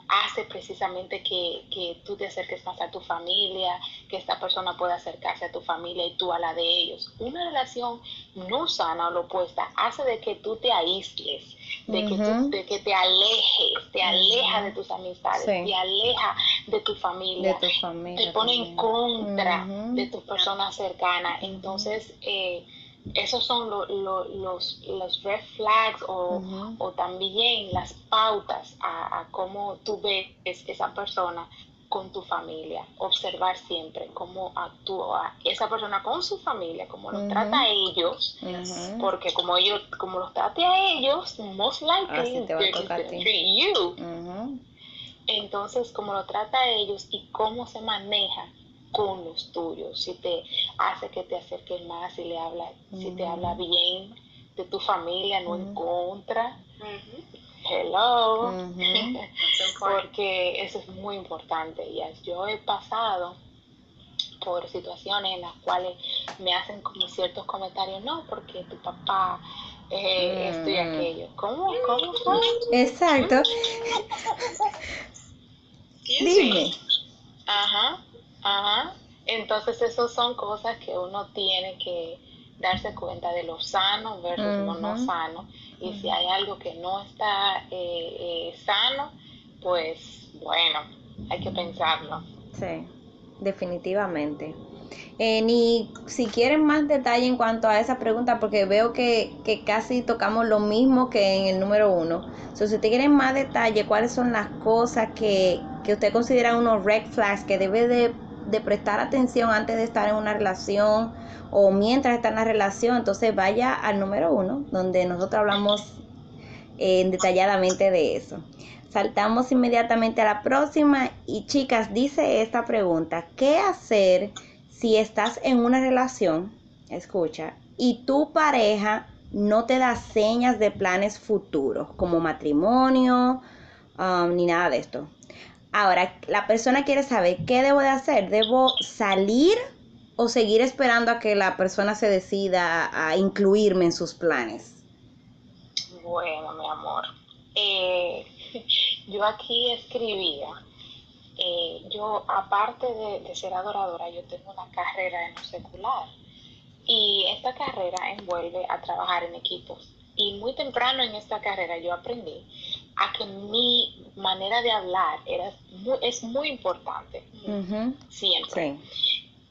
hace precisamente que, que, tú te acerques más a tu familia, que esta persona pueda acercarse a tu familia y tú a la de ellos. Una relación no sana o lo opuesta hace de que tú te aísles, de, que, tú, de que te alejes, te aleja de tus amistades, te aleja de tu familia, de tu familia te pone en contra de tus personas cercanas. Entonces, eh, esos son los, los red flags o, o, también las pautas a, cómo tú ves esa persona con tu familia, observar siempre cómo actúa esa persona con su familia, cómo los trata a ellos, porque como ellos, como los trate a ellos, most likely they're going to treat you. Entonces, cómo lo trata a ellos y cómo se maneja con los tuyos, si te hace que te acerques más, si le habla, si te habla bien de tu familia, no en contra. Hello, porque eso es muy importante. Y yo he pasado por situaciones en las cuales me hacen como ciertos comentarios, no, porque tu papá eh, esto y mm. aquello. ¿Cómo? ¿Cómo fue? Exacto. Dime. Ajá. Ajá. Entonces, esas son cosas que uno tiene que darse cuenta de lo sano versus lo no sano. Y si hay algo que no está eh, eh, sano, pues bueno, hay que pensarlo. Sí, definitivamente. Eh, ni si quieren más detalle en cuanto a esa pregunta, porque veo que, que casi tocamos lo mismo que en el número uno. si usted quieren más detalle, cuáles son las cosas que, que usted considera unos red flags que debe de de prestar atención antes de estar en una relación o mientras está en la relación, entonces vaya al número uno, donde nosotros hablamos eh, detalladamente de eso. Saltamos inmediatamente a la próxima y chicas, dice esta pregunta, ¿qué hacer si estás en una relación, escucha, y tu pareja no te da señas de planes futuros, como matrimonio, um, ni nada de esto? Ahora, la persona quiere saber qué debo de hacer. ¿Debo salir o seguir esperando a que la persona se decida a incluirme en sus planes? Bueno, mi amor, eh, yo aquí escribía, eh, yo aparte de, ser adoradora, yo tengo una carrera en lo secular y esta carrera envuelve a trabajar en equipos. Y muy temprano en esta carrera yo aprendí a que mi manera de hablar era es muy importante, siempre.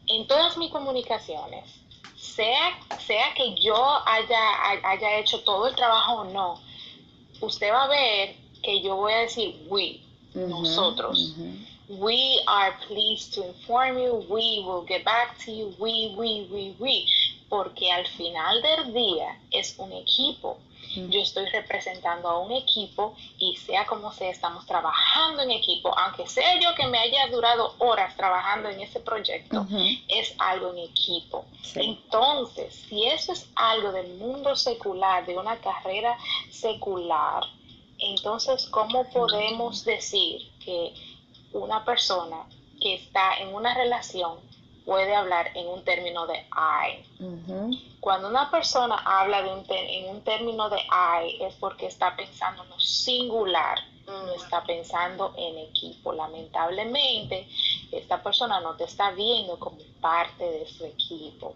En todas mis comunicaciones, sea, sea que yo haya, haya hecho todo el trabajo o no, usted va a ver que yo voy a decir we, nosotros. We are pleased to inform you, we will get back to you, we, we, we, we. Porque al final del día es un equipo yo estoy representando a un equipo y sea como sea, estamos trabajando en equipo, aunque sea yo que me haya durado horas trabajando en ese proyecto, es algo en equipo. Entonces, si eso es algo del mundo secular, de una carrera secular, entonces, ¿cómo podemos decir que una persona que está en una relación puede hablar en un término de I. Cuando una persona habla de un en un término de I es porque está pensando en lo singular, no está pensando en equipo. Lamentablemente, esta persona no te está viendo como parte de su equipo.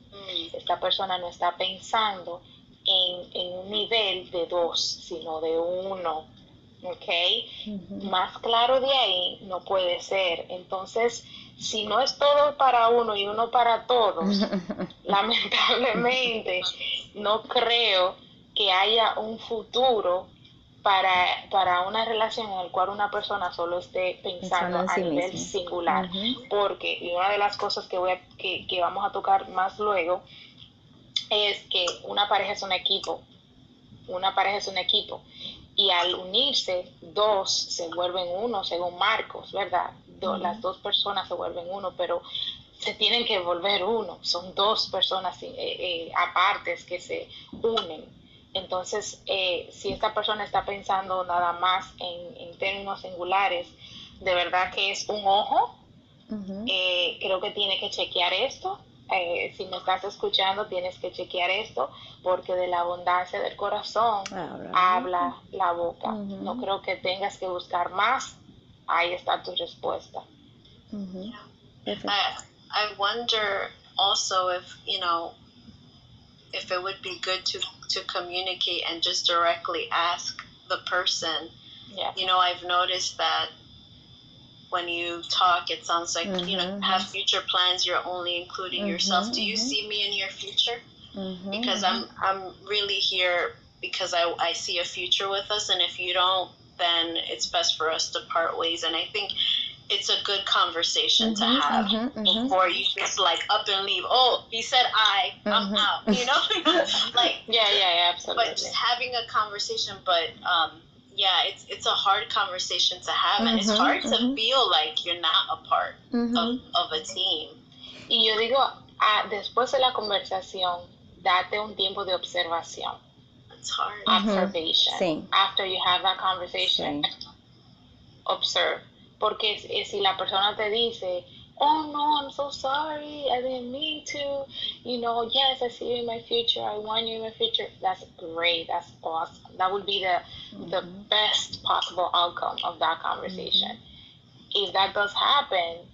Esta persona no está pensando en, un nivel de dos, sino de uno. ¿Ok? Más claro de ahí no puede ser. Entonces, si no es todo para uno y uno para todos, lamentablemente no creo que haya un futuro para, para una relación en la cual una persona solo esté pensando a nivel singular. Porque, y una de las cosas que, voy que, que vamos a tocar más luego, es que una pareja es un equipo. Una pareja es un equipo. Y al unirse, dos se vuelven uno, según Marcos, ¿verdad? Las dos personas se vuelven uno, pero se tienen que volver uno. Son dos personas eh, eh, apartes que se unen. Entonces, eh, si esta persona está pensando nada más en, términos singulares, de verdad que es un ojo. creo que tiene que chequear esto eh, si me estás escuchando, tienes que chequear esto, porque de la abundancia del corazón habla la boca. No creo que tengas que buscar más. Ahí está tu respuesta. I, I wonder also if, you know, if it would be good to, to communicate and just directly ask the person. Yeah. You know, I've noticed that when you talk, it sounds like mm-hmm. you know mm-hmm. have future plans. You're only including mm-hmm, yourself. Do you mm-hmm. see me in your future? Mm-hmm, because I'm I'm really here because I I see a future with us, and if you don't, then it's best for us to part ways. And I think it's a good conversation to mm-hmm, have mm-hmm, mm-hmm. before you just like up and leave. Oh, he said I, I'm out. You know, like yeah, yeah, yeah, absolutely. But just having a conversation, but um yeah, it's it's a hard conversation to have, and it's hard to feel like you're not a part of, of a team. Y yo digo, ah, después de la conversación, date un tiempo de observación. It's hard. Observation. Sí. After you have that conversation, sí. observe. Porque si la persona te dice, oh no, I'm so sorry, I didn't mean to. You know, yes, I see you in my future. I want you in my future. That's great. That's awesome. That would be the mm-hmm. the best possible outcome of that conversation. Mm-hmm. If that does happen,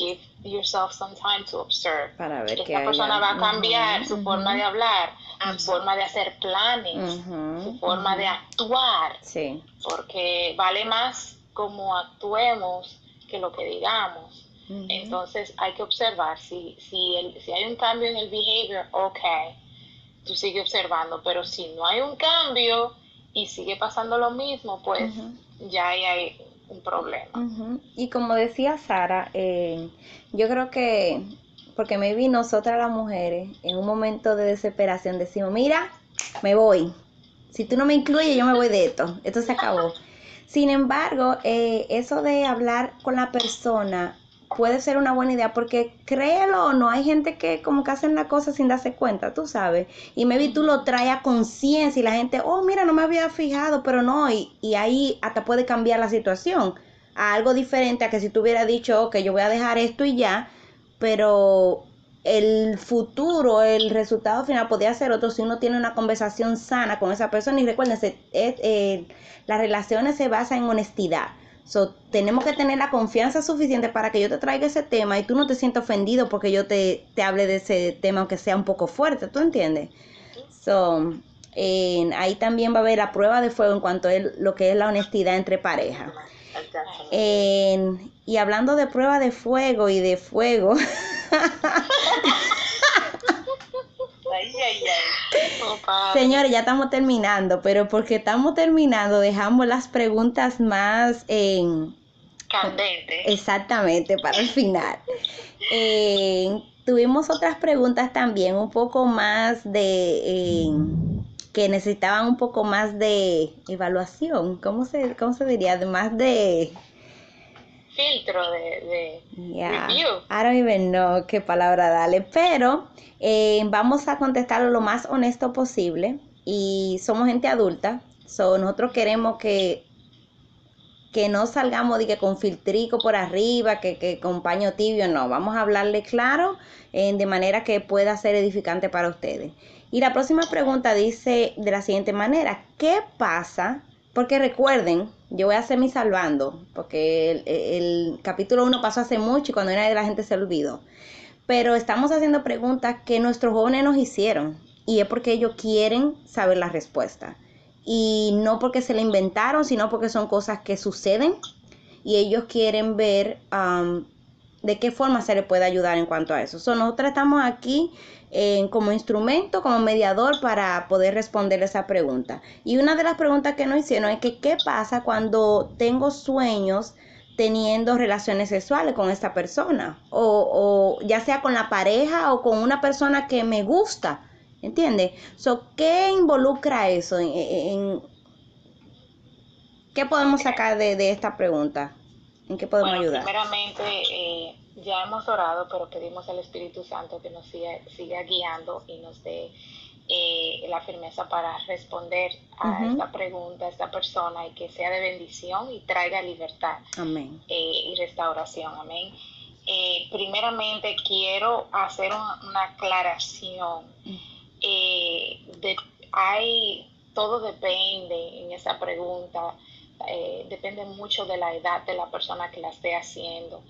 give yourself some time to observe. Para ver Esta persona haya. va a cambiar mm-hmm. su forma de hablar, su forma de hacer planes, su forma de actuar. Sí. Porque vale más como actuemos que lo que digamos. Entonces hay que observar si, si, el, si hay un cambio en el behavior, ok, tú sigue observando, pero si no hay un cambio y sigue pasando lo mismo, pues ya hay, un problema. Y como decía Sara, eh, yo creo que, porque me vi nosotras las mujeres, en un momento de desesperación decimos, mira, me voy. Si tú no me incluyes, yo me voy de esto. Esto se acabó. Sin embargo, eh, eso de hablar con la persona puede ser una buena idea porque créelo o no, hay gente que como que hacen la cosa sin darse cuenta, tú sabes. Y maybe tú lo traes a conciencia y la gente, oh, mira, no me había fijado, pero no, y, y ahí hasta puede cambiar la situación a algo diferente a que si tú hubieras dicho, ok, yo voy a dejar esto y ya, pero el futuro, el resultado final podría ser otro si uno tiene una conversación sana con esa persona. Y recuérdense, eh, las relaciones se basan en honestidad So, tenemos que tener la confianza suficiente para que yo te traiga ese tema y tú no te sientas ofendido porque yo te, te hable de ese tema, aunque sea un poco fuerte, ¿tú entiendes? So, ahí también va a haber la prueba de fuego en cuanto a lo que es la honestidad entre parejas. y hablando de prueba de fuego y de fuego, Señores, ya estamos terminando, pero porque estamos terminando, dejamos las preguntas más en... Candentes. Exactamente, para el final. tuvimos otras preguntas también, un poco más de... que necesitaban un poco más de evaluación, ¿cómo se, cómo se diría? Más de filtro de, review. I don't even know qué palabra darle, pero eh, vamos a contestarlo lo más honesto posible y somos gente adulta, so nosotros queremos que que no salgamos de que con filtrico por arriba, que, que con paño tibio, no, vamos a hablarle claro eh, de manera que pueda ser edificante para ustedes. Y la próxima pregunta dice de la siguiente manera, ¿qué pasa porque recuerden, yo voy a hacer mi salvando, porque el, capítulo 1 pasó hace mucho y cuando era de la gente se olvidó. Pero estamos haciendo preguntas que nuestros jóvenes nos hicieron y es porque ellos quieren saber la respuesta. Y no porque se la inventaron, sino porque son cosas que suceden y ellos quieren ver de qué forma se le puede ayudar en cuanto a eso. So, nosotros estamos aquí eh, como instrumento, como mediador para poder responder esa pregunta. Y una de las preguntas que nos hicieron es que qué pasa cuando tengo sueños teniendo relaciones sexuales con esta persona o, o ya sea con la pareja o con una persona que me gusta. ¿Entiendes? So, ¿Qué involucra eso? En, ¿Qué podemos sacar de, de esta pregunta? ¿En qué podemos ayudar? Primeramente, eh, ya hemos orado, pero pedimos al Espíritu Santo que nos siga, guiando y nos dé eh, la firmeza para responder a esta pregunta, a esta persona y que sea de bendición y traiga libertad Amén. Eh, y restauración. Amén. primeramente, quiero hacer una, aclaración. Mm. de, hay, todo depende en esa pregunta eh, depende mucho de la edad de la persona que la esté haciendo,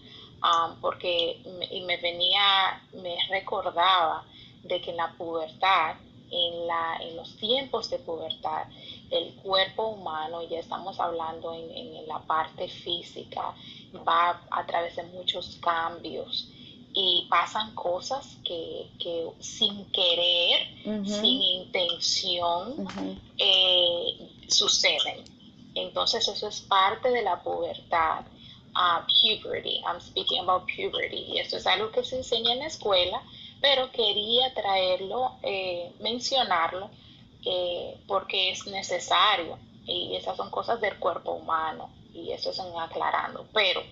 um, porque y me venía, me recordaba de que en la pubertad, en, la, en los tiempos de pubertad, el cuerpo humano, ya estamos hablando en, en la parte física, va a través de muchos cambios y pasan cosas que, que sin querer, sin intención, eh, suceden. Entonces eso es parte de la pubertad. Uh, puberty, I'm speaking about puberty. Y esto es algo que se enseña en la escuela, pero quería traerlo, eh, mencionarlo, eh, porque es necesario. Y esas son cosas del cuerpo humano. Y eso es aclarando. Pero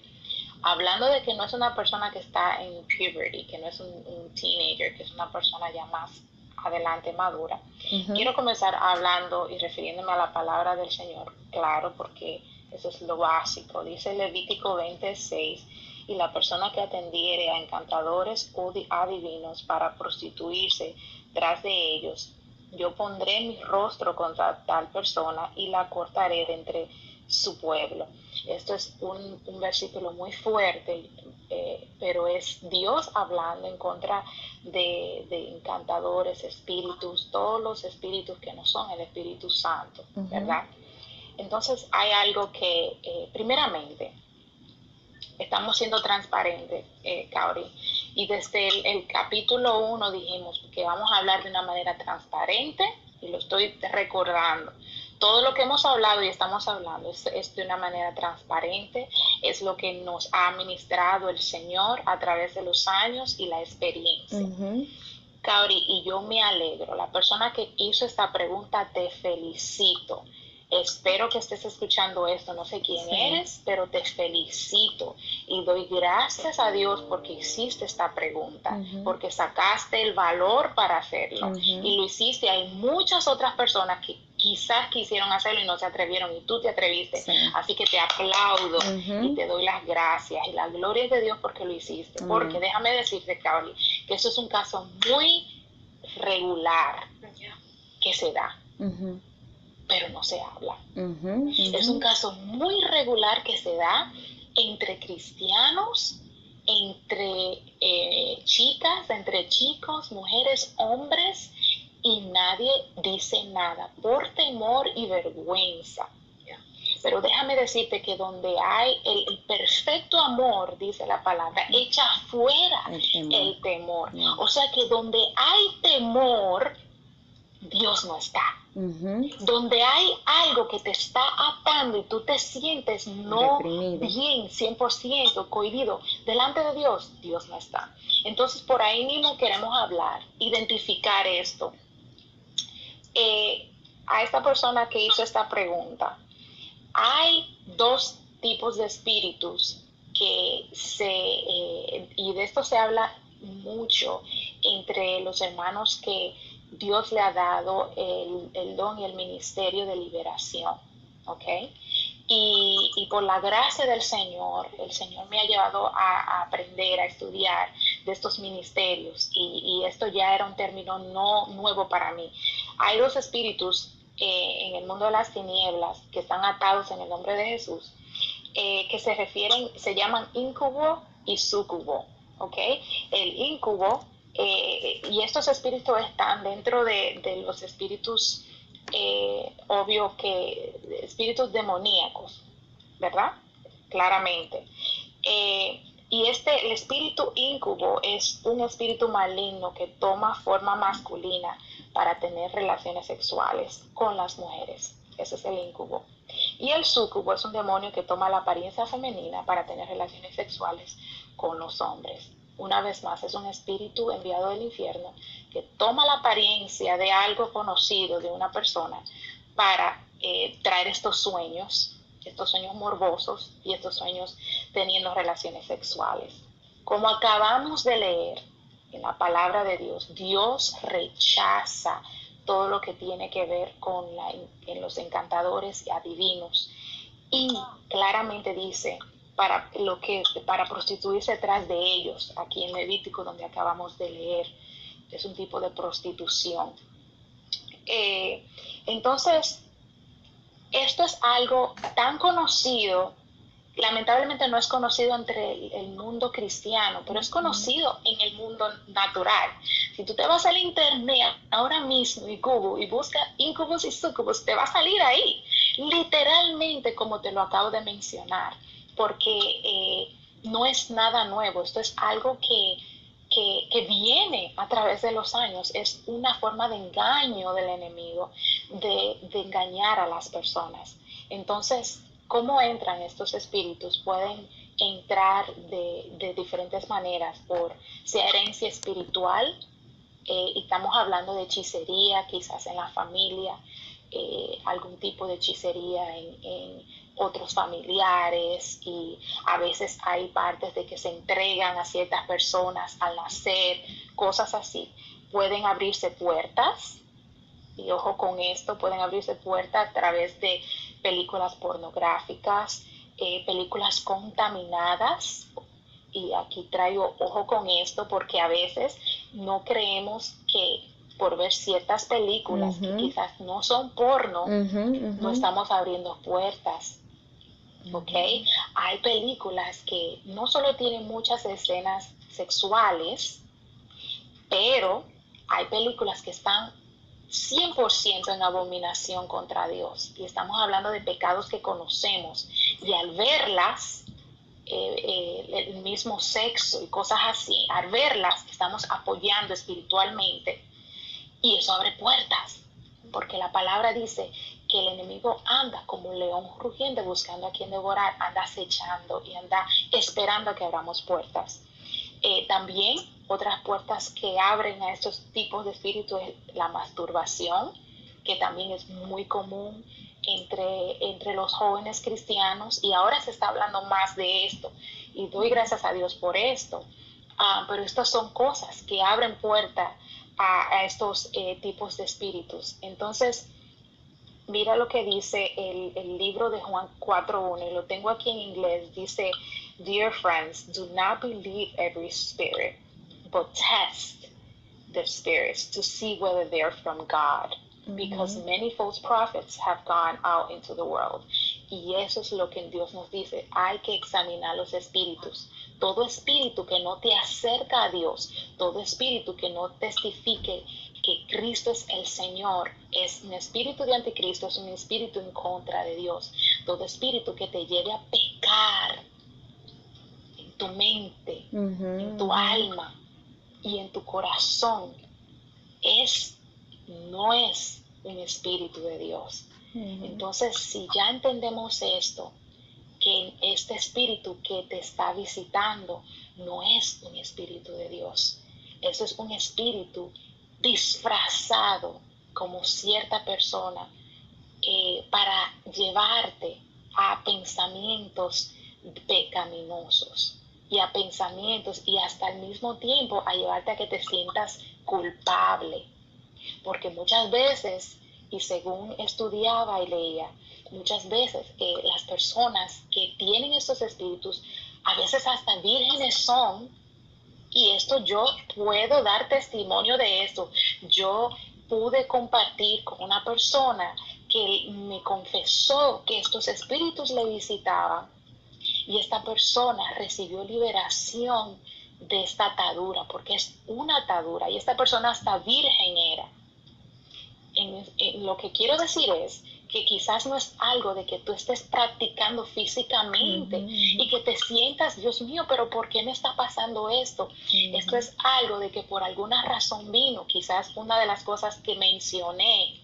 hablando de que no es una persona que está en puberty, que no es un, un teenager, que es una persona ya más adelante madura. Quiero comenzar hablando y refiriéndome a la palabra del Señor, claro, porque eso es lo básico. Dice Levítico 26, y la persona que atendiere a encantadores o adivinos para prostituirse tras de ellos, yo pondré mi rostro contra tal persona y la cortaré de entre su pueblo. Esto es un, un versículo muy fuerte, eh, pero es Dios hablando en contra de, encantadores, espíritus, todos los espíritus que no son el Espíritu Santo, ¿verdad? Entonces hay algo que, eh, primeramente, estamos siendo transparentes, eh, y desde el, el capítulo 1 dijimos que vamos a hablar de una manera transparente, y lo estoy recordando todo lo que hemos hablado y estamos hablando es, de una manera transparente, es lo que nos ha administrado el Señor a través de los años y la experiencia. Kauri, y yo me alegro, la persona que hizo esta pregunta, te felicito. Espero que estés escuchando esto, no sé quién eres, pero te felicito y doy gracias a Dios porque hiciste esta pregunta, porque sacaste el valor para hacerlo y lo hiciste. Hay muchas otras personas que quizás quisieron hacerlo y no se atrevieron y tú te atreviste. Así que te aplaudo y te doy las gracias y la gloria es de Dios porque lo hiciste. Porque déjame decirte, Carly, que eso es un caso muy regular que se da. Pero no se habla. Es un caso muy regular que se da entre cristianos, entre eh, chicas, entre chicos, mujeres, hombres, y nadie dice nada por temor y vergüenza. Pero déjame decirte que donde hay el, perfecto amor, dice la palabra, echa fuera el temor. O sea que donde hay temor, Dios no está. Donde hay algo que te está atando y tú te sientes no bien, 100% cohibido delante de Dios, Dios no está. Entonces por ahí mismo queremos hablar, identificar esto eh, a esta persona que hizo esta pregunta, hay dos tipos de espíritus que se, eh, y de esto se habla mucho entre los hermanos que Dios le ha dado el, don y el ministerio de liberación, ¿ok? Y, por la gracia del Señor, el Señor me ha llevado a, aprender, a estudiar de estos ministerios y, esto ya era un término no nuevo para mí. Hay dos espíritus eh, en el mundo de las tinieblas que están atados en el nombre de Jesús, eh, que se refieren, se llaman incubo y sucubo, ¿ok? El incubo eh, y estos espíritus están dentro de, los espíritus, eh, obvio que espíritus demoníacos, ¿verdad? Claramente. Eh, y este, el espíritu incubo es un espíritu maligno que toma forma masculina para tener relaciones sexuales con las mujeres. Ese es el incubo. Y el sucubo es un demonio que toma la apariencia femenina para tener relaciones sexuales con los hombres. Una vez más, es un espíritu enviado del infierno que toma la apariencia de algo conocido de una persona para eh, traer estos sueños, estos sueños morbosos y estos sueños teniendo relaciones sexuales. Como acabamos de leer en la palabra de Dios, Dios rechaza todo lo que tiene que ver con los encantadores y adivinos. Y claramente dice, para, lo que, para prostituirse detrás de ellos, aquí en Levítico, donde acabamos de leer, es un tipo de prostitución. Eh, entonces, esto es algo tan conocido lamentablemente no es conocido entre el, mundo cristiano, pero es conocido en el mundo natural. Si tú te vas al internet ahora mismo y Google y busca incubus y sucubus, te va a salir ahí, literalmente como te lo acabo de mencionar, porque eh, no es nada nuevo, esto es algo que, que, viene a través de los años, es una forma de engaño del enemigo, de, de engañar a las personas. Entonces, cómo entran estos espíritus pueden entrar de, diferentes maneras, por sea herencia espiritual, eh, estamos hablando de hechicería, quizás en la familia, eh, algún tipo de hechicería en, otros familiares y a veces hay partes de que se entregan a ciertas personas al nacer, cosas así. Pueden abrirse puertas, y ojo con esto, pueden abrirse puertas a través de películas pornográficas, eh, películas contaminadas. Y aquí traigo ojo con esto porque a veces no creemos que por ver ciertas películas que quizás no son porno, no estamos abriendo puertas. ¿Ok? Hay películas que no solo tienen muchas escenas sexuales, pero hay películas que están 100% en abominación contra Dios. Y estamos hablando de pecados que conocemos. Y al verlas, eh, eh, el mismo sexo y cosas así, al verlas, estamos apoyando espiritualmente. Y eso abre puertas. Porque la palabra dice que el enemigo anda como un león rugiente buscando a quien devorar, anda acechando y anda esperando a que abramos puertas. Eh, también otras puertas que abren a estos tipos de espíritus es la masturbación, que también es muy común entre, entre los jóvenes cristianos y ahora se está hablando más de esto y doy gracias a Dios por esto. Ah, pero estas son cosas que abren puerta a, estos eh, tipos de espíritus. Entonces, mira lo que dice el, el libro de Juan 4.1 y lo tengo aquí en inglés. Dice, Dear friends, do not believe every spirit but test the spirits to see whether they're from God. Because many false prophets have gone out into the world. Y eso es lo que Dios nos dice. Hay que examinar los espíritus. Todo espíritu que no te acerca a Dios, todo espíritu que no testifique que Cristo es el Señor, es un espíritu de anticristo, es un espíritu en contra de Dios. Todo espíritu que te lleve a pecar en tu mente, en tu alma, y en tu corazón es, no es un espíritu de Dios. Entonces, si ya entendemos esto, que este espíritu que te está visitando no es un espíritu de Dios, eso es un espíritu disfrazado como cierta persona eh, para llevarte a pensamientos pecaminosos y a pensamientos y hasta al mismo tiempo a llevarte a que te sientas culpable. Porque muchas veces, y según estudiaba y leía, muchas veces eh, las personas que tienen estos espíritus, a veces hasta vírgenes son, y esto yo puedo dar testimonio de esto. Yo pude compartir con una persona que me confesó que estos espíritus le visitaban y esta persona recibió liberación de esta atadura, porque es una atadura y esta persona hasta virgen era. En, lo que quiero decir es que quizás no es algo de que tú estés practicando físicamente y que te sientas, Dios mío, pero ¿por qué me está pasando esto? Esto es algo de que por alguna razón vino, quizás una de las cosas que mencioné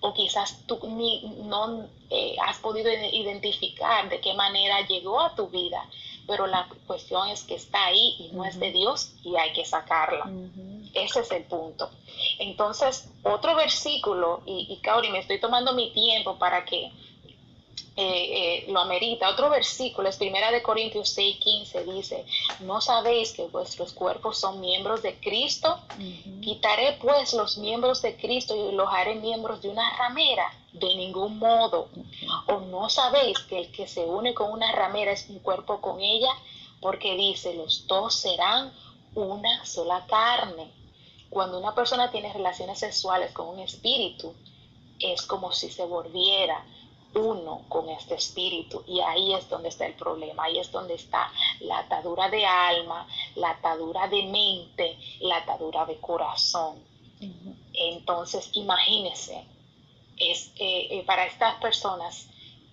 o quizás tú ni, no eh, has podido identificar de qué manera llegó a tu vida, pero la cuestión es que está ahí y no es de Dios y hay que sacarla. Ese es el punto. Entonces, otro versículo, y, y Kauri, me estoy tomando mi tiempo para que eh, eh, lo amerita. Otro versículo es Primera de Corintios 6, 15, dice, ¿no sabéis que vuestros cuerpos son miembros de Cristo? Quitaré pues los miembros de Cristo y los haré miembros de una ramera. De ningún modo. ¿O no sabéis que el que se une con una ramera es un cuerpo con ella? Porque dice, los dos serán una sola carne. Cuando una persona tiene relaciones sexuales con un espíritu, es como si se volviera uno con este espíritu y ahí es donde está el problema, ahí es donde está la atadura de alma, la atadura de mente, la atadura de corazón. Entonces, imagínense, es, eh, eh, para estas personas,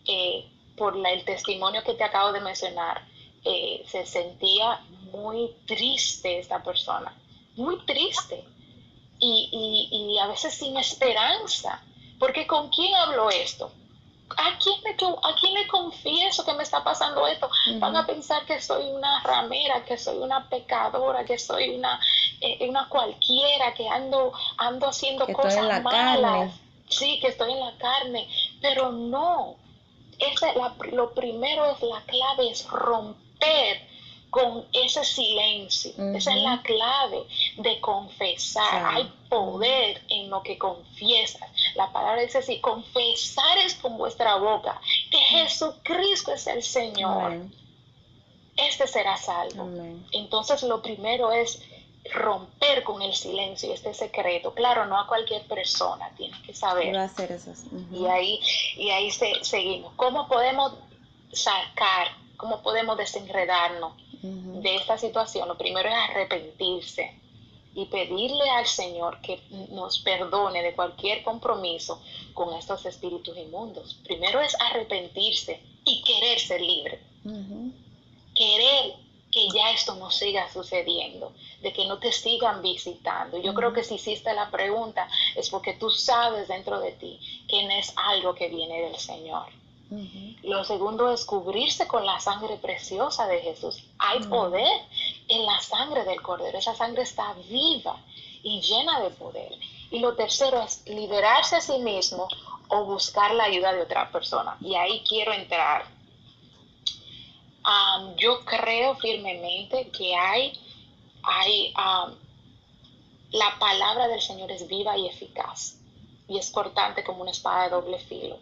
eh, por el testimonio que te acabo de mencionar, se sentía muy triste esta persona, muy triste y, y a veces sin esperanza, porque ¿con quién habló esto? ¿A quién, le, ¿a quién le confieso que me está pasando esto? Van a pensar que soy una ramera, que soy una pecadora, que soy una, eh, una cualquiera, que ando, ando haciendo cosas malas. Sí, que estoy en la carne, pero no. Ese, lo primero es la clave, es romper con ese silencio. Esa es la clave de confesar. Hay poder en lo que confiesas. La palabra dice así, confesar es con vuestra boca que Jesucristo es el Señor. Este será salvo. Entonces lo primero es romper con el silencio y este secreto. Claro, no a cualquier persona, tienes que saber. hacer eso. Y ahí, y ahí seguimos. ¿Cómo podemos sacar, cómo podemos desenredarnos? de esta situación, lo primero es arrepentirse y pedirle al Señor que nos perdone de cualquier compromiso con estos espíritus inmundos. Primero es arrepentirse y querer ser libre. Querer que ya esto no siga sucediendo, de que no te sigan visitando. Yo creo que si hiciste la pregunta es porque tú sabes dentro de ti que no es algo que viene del Señor. Lo segundo es cubrirse con la sangre preciosa de Jesús. Hay poder en la sangre del Cordero. Esa sangre está viva y llena de poder. Y lo tercero es liberarse a sí mismo o buscar la ayuda de otra persona. Y ahí quiero entrar. yo creo firmemente que hay, hay la palabra del Señor es viva y eficaz y es cortante como una espada de doble filo.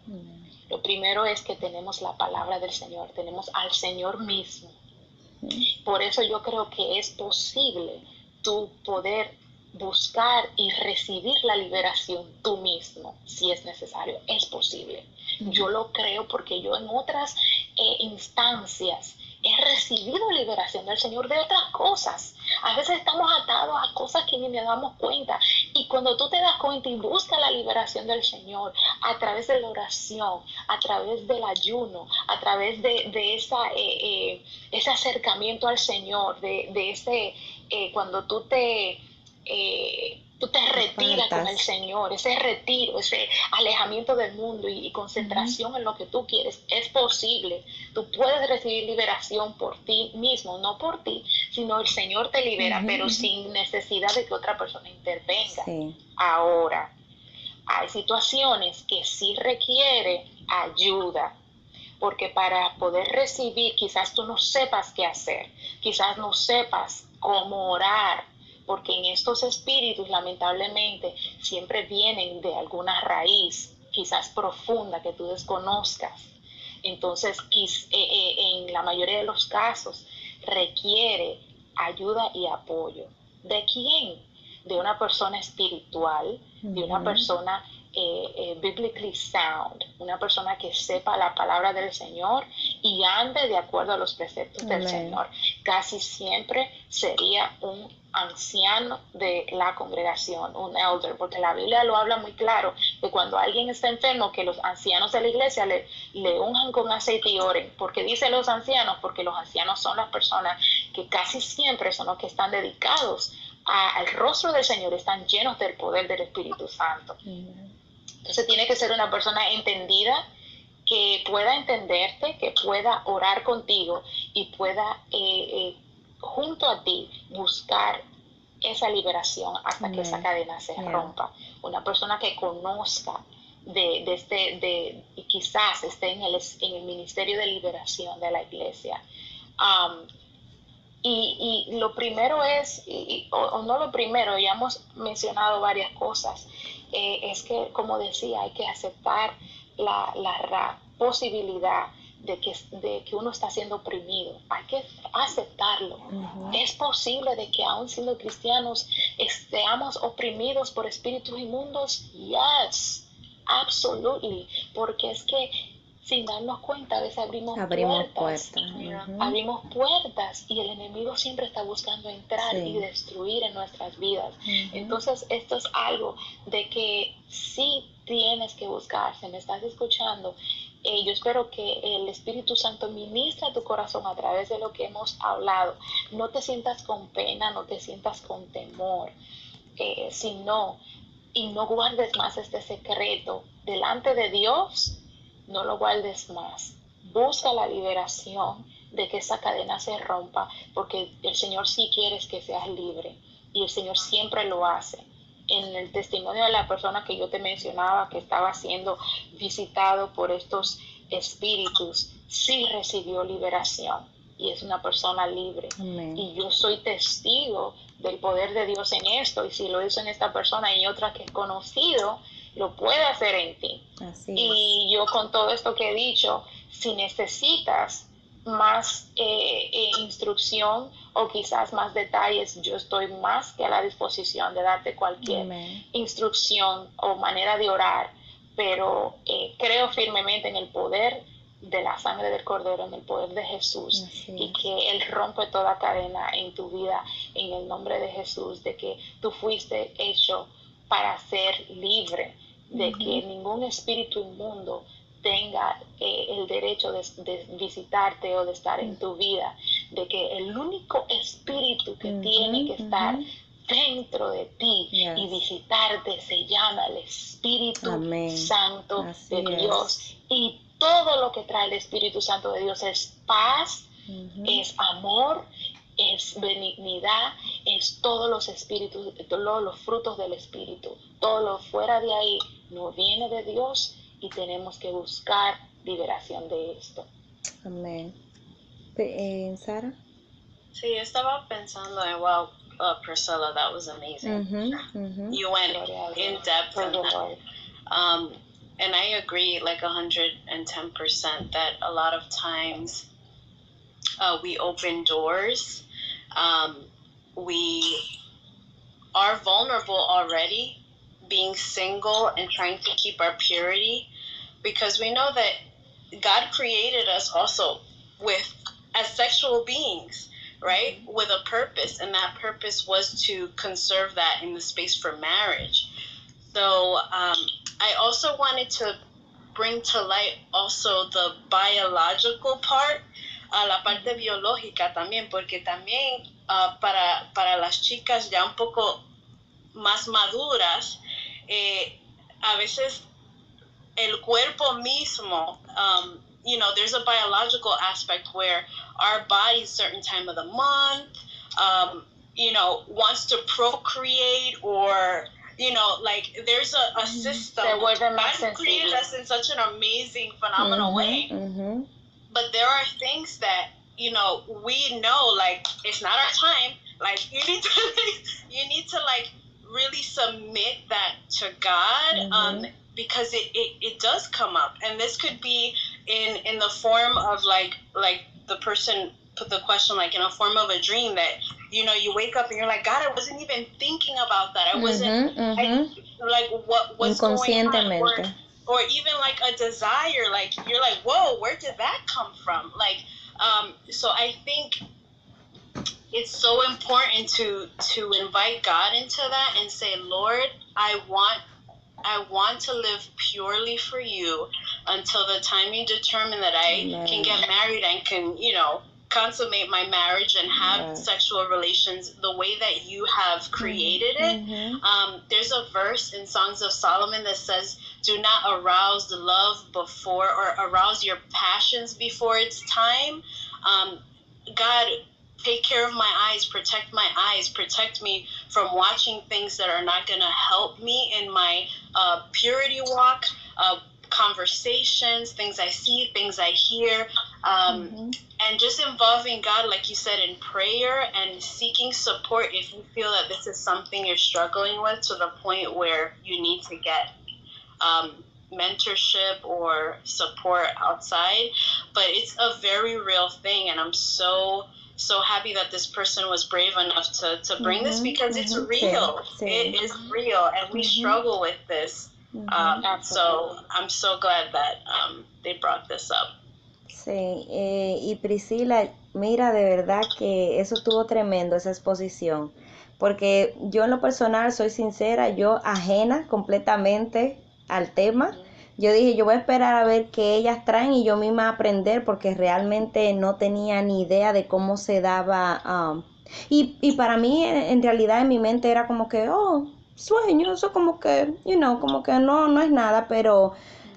Lo primero es que tenemos la palabra del Señor, tenemos al Señor mismo. Por eso yo creo que es posible tú poder buscar y recibir la liberación tú mismo, si es necesario. Es posible. Yo lo creo porque yo en otras eh, instancias he recibido liberación del Señor de otras cosas. A veces estamos atados a cosas que ni nos damos cuenta. Y cuando tú te das cuenta y buscas la liberación del Señor a través de la oración, a través del ayuno, a través de, esa, eh, eh, ese acercamiento al Señor, de, de ese, eh, cuando tú te tú te retiras con el Señor, ese retiro, ese alejamiento del mundo y, concentración en lo que tú quieres, es posible. Tú puedes recibir liberación por ti mismo, no por ti, sino el Señor te libera, pero sin necesidad de que otra persona intervenga. Ahora, hay situaciones que sí requiere ayuda, porque para poder recibir quizás tú no sepas qué hacer, quizás no sepas cómo orar, porque en estos espíritus lamentablemente siempre vienen de alguna raíz, quizás profunda, que tú desconozcas. Entonces, eh, eh, en la mayoría de los casos, requiere ayuda y apoyo. ¿De quién? De una persona espiritual, de una persona eh, biblically sound, una persona que sepa la palabra del Señor y ande de acuerdo a los preceptos del Señor. Casi siempre sería un anciano de la congregación, un elder, porque la Biblia lo habla muy claro, que cuando alguien está enfermo, que los ancianos de la iglesia le, le unjan con aceite y oren. porque dice los ancianos? Porque los ancianos son las personas que casi siempre son los que están dedicados al rostro del Señor, están llenos del poder del Espíritu Santo. Entonces tiene que ser una persona entendida, que pueda entenderte, que pueda orar contigo y pueda eh, eh, junto a ti buscar esa liberación hasta que esa cadena se rompa. Una persona que conozca de, de este, de, y quizás esté en el, en el ministerio de liberación de la iglesia. Um, y, y, lo primero es, o, no lo primero, ya hemos mencionado varias cosas, eh, es que, como decía, hay que aceptar la, la posibilidad de que, de que uno está siendo oprimido. Hay que aceptarlo. Es posible de que aún siendo cristianos estemos oprimidos por espíritus inmundos. Yes, absolutely. Porque es que sin darnos cuenta, a veces abrimos, puertas. Abrimos puertas y el enemigo siempre está buscando entrar y destruir en nuestras vidas. Entonces, esto es algo de que sí tienes que buscar. Si me estás escuchando, eh, yo espero que el Espíritu Santo ministre a tu corazón a través de lo que hemos hablado. No te sientas con pena, no te sientas con temor, eh, sino y no guardes más este secreto delante de Dios no lo guardes más. Busca la liberación de que esa cadena se rompa, porque el Señor sí quiere que seas libre y el Señor siempre lo hace. En el testimonio de la persona que yo te mencionaba que estaba siendo visitado por estos espíritus, sí recibió liberación y es una persona libre. Y yo soy testigo del poder de Dios en esto y si lo hizo en esta persona y otra que he conocido, lo puede hacer en ti. y yo con todo esto que he dicho, si necesitas más eh, eh, instrucción o quizás más detalles, yo estoy más que a la disposición de darte cualquier instrucción o manera de orar, pero eh, creo firmemente en el poder de la sangre del cordero, en el poder de Jesús y que Él rompe toda cadena en tu vida en el nombre de Jesús, de que tú fuiste hecho para ser libre de que ningún espíritu inmundo tenga eh, el derecho de, visitarte o de estar en tu vida, de que el único espíritu que tiene que estar dentro de ti y visitarte se llama el Espíritu Santo de Dios. Y todo lo que trae el Espíritu Santo de Dios es paz, es amor, es benignidad, es todos los espíritus, todos los frutos del Espíritu. Todo lo fuera de ahí no viene de Dios y tenemos que buscar liberación de esto. Amén. Eh, Sara? Sí, estaba pensando en, wow, uh, Priscilla, that was amazing. You went in depth on that. Um, and I agree like 110% that a lot of times uh, we open doors. Um, we are vulnerable already being single and trying to keep our purity because we know that God created us also with as sexual beings, right? With a purpose, and that purpose was to conserve that in the space for marriage. So um, I also wanted to bring to light also the biological part, uh, la parte biológica también, porque también uh, para, para las chicas ya un poco más maduras, eh, a veces el cuerpo mismo, um, you know, there's a biological aspect where our body, certain time of the month, um, you know, wants to procreate or, you know, like there's a, a mm-hmm. system. that created us in such an amazing, phenomenal mm-hmm, way. Mm-hmm. But there are things that, you know, we know, like, it's not our time. Like, you need to, you need to, like, really submit that to God mm-hmm. um, because it, it, it does come up. And this could be in, in the form of like, like the person put the question like in a form of a dream that, you know, you wake up and you're like, God, I wasn't even thinking about that. I wasn't, mm-hmm, mm-hmm. I, like, what, what's going on? Or, or even like a desire like you're like whoa where did that come from like um so i think it's so important to to invite god into that and say lord i want i want to live purely for you until the time you determine that i Amen. can get married and can you know consummate my marriage and have sexual relations the way that you have created it Mhm. um, there's a verse in Songs of Solomon that says, "Do not arouse the love before or arouse your passions before it's time." Um, God, take care of my eyes, protect my eyes, protect me from watching things that are not going to help me in my uh, purity walk. Uh, conversations, things I see, things I hear, um, Mhm. And just involving God, like you said, in prayer and seeking support if you feel that this is something you're struggling with to the point where you need to get um, mentorship or support outside. But it's a very real thing, and I'm so so happy that this person was brave enough to, to bring this Mhm, because it's mhm, real. sí, sí. It is real, and we Mhm. struggle with this. Mhm. Um, so I'm so glad that um, they brought this up. Sí, eh, y Priscila, mira, de verdad que eso estuvo tremendo, esa exposición, porque yo en lo personal soy sincera, yo ajena completamente al tema. Yo dije, yo voy a esperar a ver qué ellas traen y yo misma aprender porque realmente no tenía ni idea de cómo se daba. um, y, y para mí, en, en realidad, en mi mente era como que, oh, sueño, eso como que, you know, como que no, no es nada, pero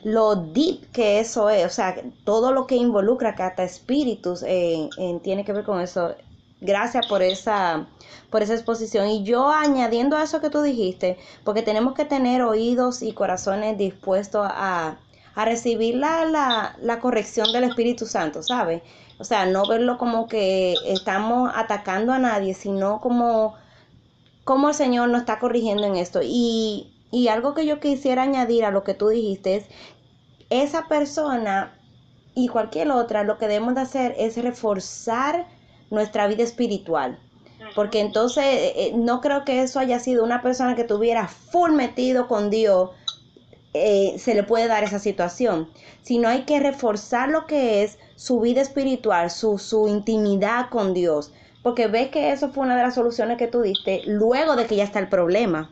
lo deep que eso es, o sea, todo lo que involucra, que hasta espíritus eh, tiene que ver con eso. Gracias por esa, por esa exposición. Y yo añadiendo a eso que tú dijiste, porque tenemos que tener oídos y corazones dispuestos a, a recibir la, la, la corrección del Espíritu Santo, ¿sabes? O sea, no verlo como que estamos atacando a nadie, sino como, como el Señor nos está corrigiendo en esto. Y, y algo que yo quisiera añadir a lo que tú dijiste es, esa persona y cualquier otra, lo que debemos de hacer es reforzar nuestra vida espiritual. Porque entonces eh, eh, no creo que eso haya sido una persona que tuviera full metido con Dios, eh, se le puede dar esa situación, sino hay que reforzar lo que es su vida espiritual, su, su intimidad con Dios. Porque ves que eso fue una de las soluciones que tú diste luego de que ya está el problema.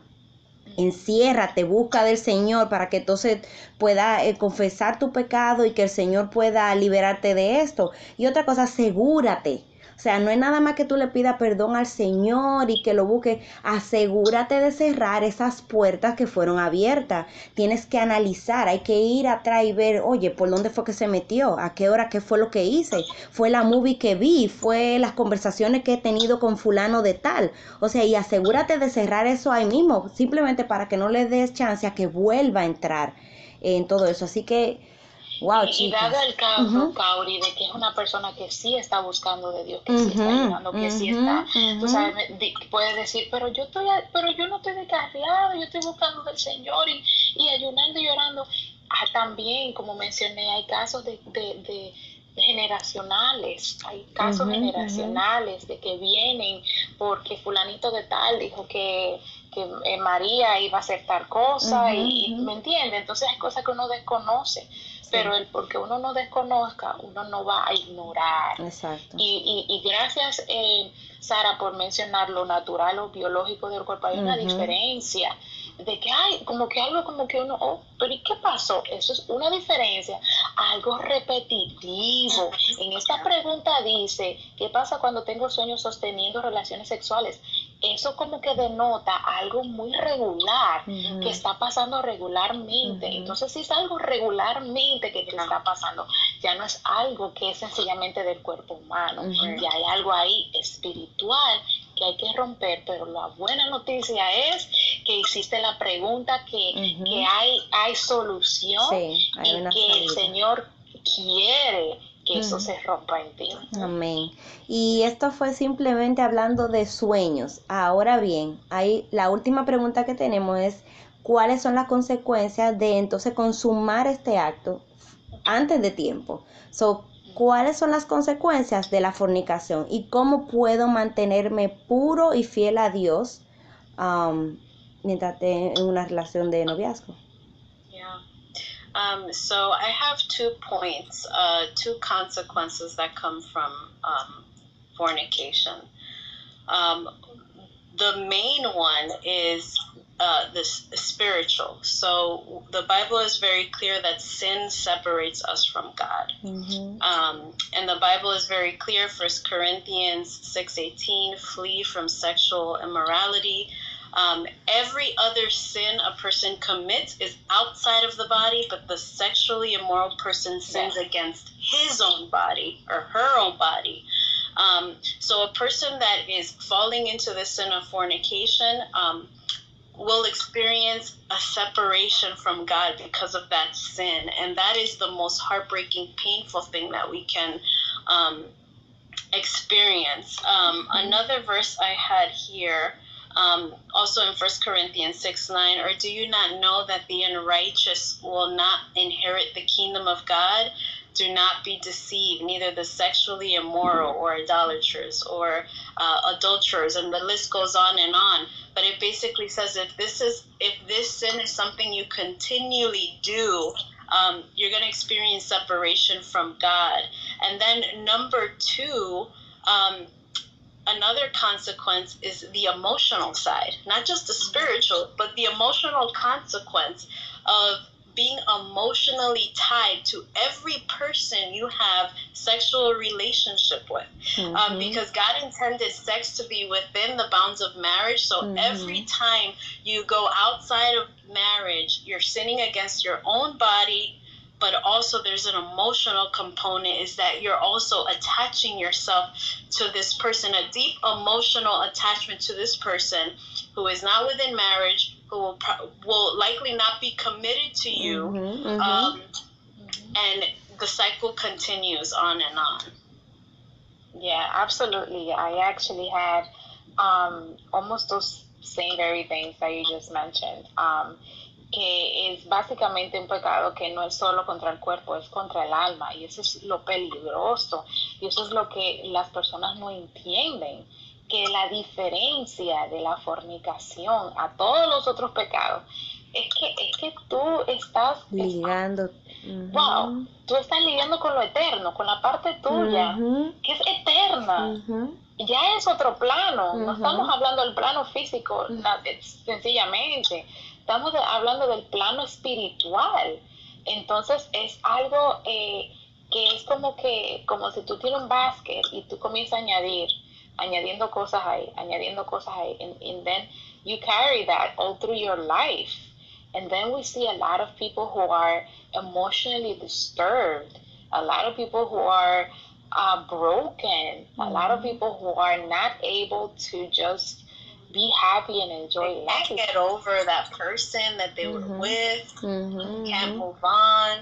Enciérrate, busca del Señor para que entonces pueda eh, confesar tu pecado y que el Señor pueda liberarte de esto. Y otra cosa, asegúrate. O sea, no es nada más que tú le pidas perdón al Señor y que lo busques. Asegúrate de cerrar esas puertas que fueron abiertas. Tienes que analizar, hay que ir atrás y ver, oye, ¿por dónde fue que se metió? ¿A qué hora? ¿Qué fue lo que hice? ¿Fue la movie que vi? ¿Fue las conversaciones que he tenido con fulano de tal? O sea, y asegúrate de cerrar eso ahí mismo, simplemente para que no le des chance a que vuelva a entrar en todo eso. Así que, wow, y, dado el caso, Ujú. Kauri, de que es una persona que sí está buscando de Dios, que sí está ayudando, que sí está, tú sabes, me- di- puede decir, pero yo estoy, pero yo no estoy descarriado, yo estoy buscando del Señor y, y ayunando y llorando. Ah, también, como mencioné, hay casos de, de, de generacionales, hay casos generacionales de que vienen porque fulanito de tal dijo que, que eh, María iba a hacer tal cosa y. ¿me entiende? Entonces hay cosas que uno desconoce, pero el porque uno no desconozca, uno no va a ignorar. Exacto. Y, y, y gracias, eh, Sara, por mencionar lo natural o biológico del cuerpo. Hay una diferencia de que hay como que algo como que uno, oh, pero ¿y qué pasó? Eso es una diferencia, algo repetitivo. En esta pregunta dice, ¿qué pasa cuando tengo sueños sosteniendo relaciones sexuales? Eso como que denota algo muy regular Ujú. que está pasando regularmente. Ujú. Entonces, si es algo regularmente que te está pasando, ya no es algo que es sencillamente del cuerpo humano, Ujú. ya hay algo ahí espiritual que hay que romper, pero la buena noticia es que hiciste la pregunta que, que hay, hay solución Sí, hay y que el. Señor quiere que eso se rompa en ti. Amén. Y esto fue simplemente hablando de sueños. Ahora bien, ahí la última pregunta que tenemos es cuáles son las consecuencias de entonces consumar este acto antes de tiempo. So, ¿cuáles son las consecuencias de la fornicación y cómo puedo mantenerme puro y fiel a Dios um, mientras esté en una relación de noviazgo? Yeah. Um, so I have two points, uh, two consequences that come from um, fornication. The main one is uh, the spiritual. So the Bible is very clear that sin separates us from God, mm-hmm. um, and the Bible is very clear. First Corinthians six eighteen: flee from sexual immorality. Um, every other sin a person commits is outside of the body, but the sexually immoral person sins against his own body or her own body. Um, so a person that is falling into the sin of fornication um, will experience a separation from God because of that sin. And that is the most heartbreaking, painful thing that we can um, experience. Um, another verse I had here. Um, also in First Corinthians 6 9, or do you not know that the unrighteous will not inherit the kingdom of God? do not be deceived, neither the sexually immoral or idolaters or uh, adulterers, and the list goes on and on. But it basically says if this is if this sin is something you continually do, um, you're going to experience separation from God. And then number two. Um, another consequence is the emotional side, not just the spiritual, but the emotional consequence of being emotionally tied to every person you have sexual relationship with um, mm-hmm. um, because god intended sex to be within the bounds of marriage so mm-hmm. every time you go outside of marriage you're sinning against your own body but also there's an emotional component is that you're also attaching yourself to this person a deep emotional attachment to this person who is not within marriage who will will likely not be committed to you mm-hmm, mm-hmm. Um, and the cycle continues on and on yeah absolutely i actually had um, almost those same very things that you just mentioned um, que es básicamente un pecado que no es solo contra el cuerpo, es contra el alma. Y eso es lo peligroso. Y eso es lo que las personas no entienden. Que la diferencia de la fornicación a todos los otros pecados es que, es que tú estás ligando. Wow, tú estás lidiando con lo eterno, con la parte tuya, que es eterna. Ya es otro plano, no estamos hablando del plano físico, sencillamente estamos hablando del plano espiritual. Entonces es algo eh, que es como que, como si tú tienes un basket y tú comienzas a añadir, añadiendo cosas ahí, añadiendo cosas ahí, and, and then you carry that all through your life. And then we see a lot of people who are emotionally disturbed, a lot of people who are uh, broken, a lot of mm-hmm. people who are not able to just be happy and enjoy they life. Can't get over that person that they mm-hmm. were with. Mm-hmm. Can't move on.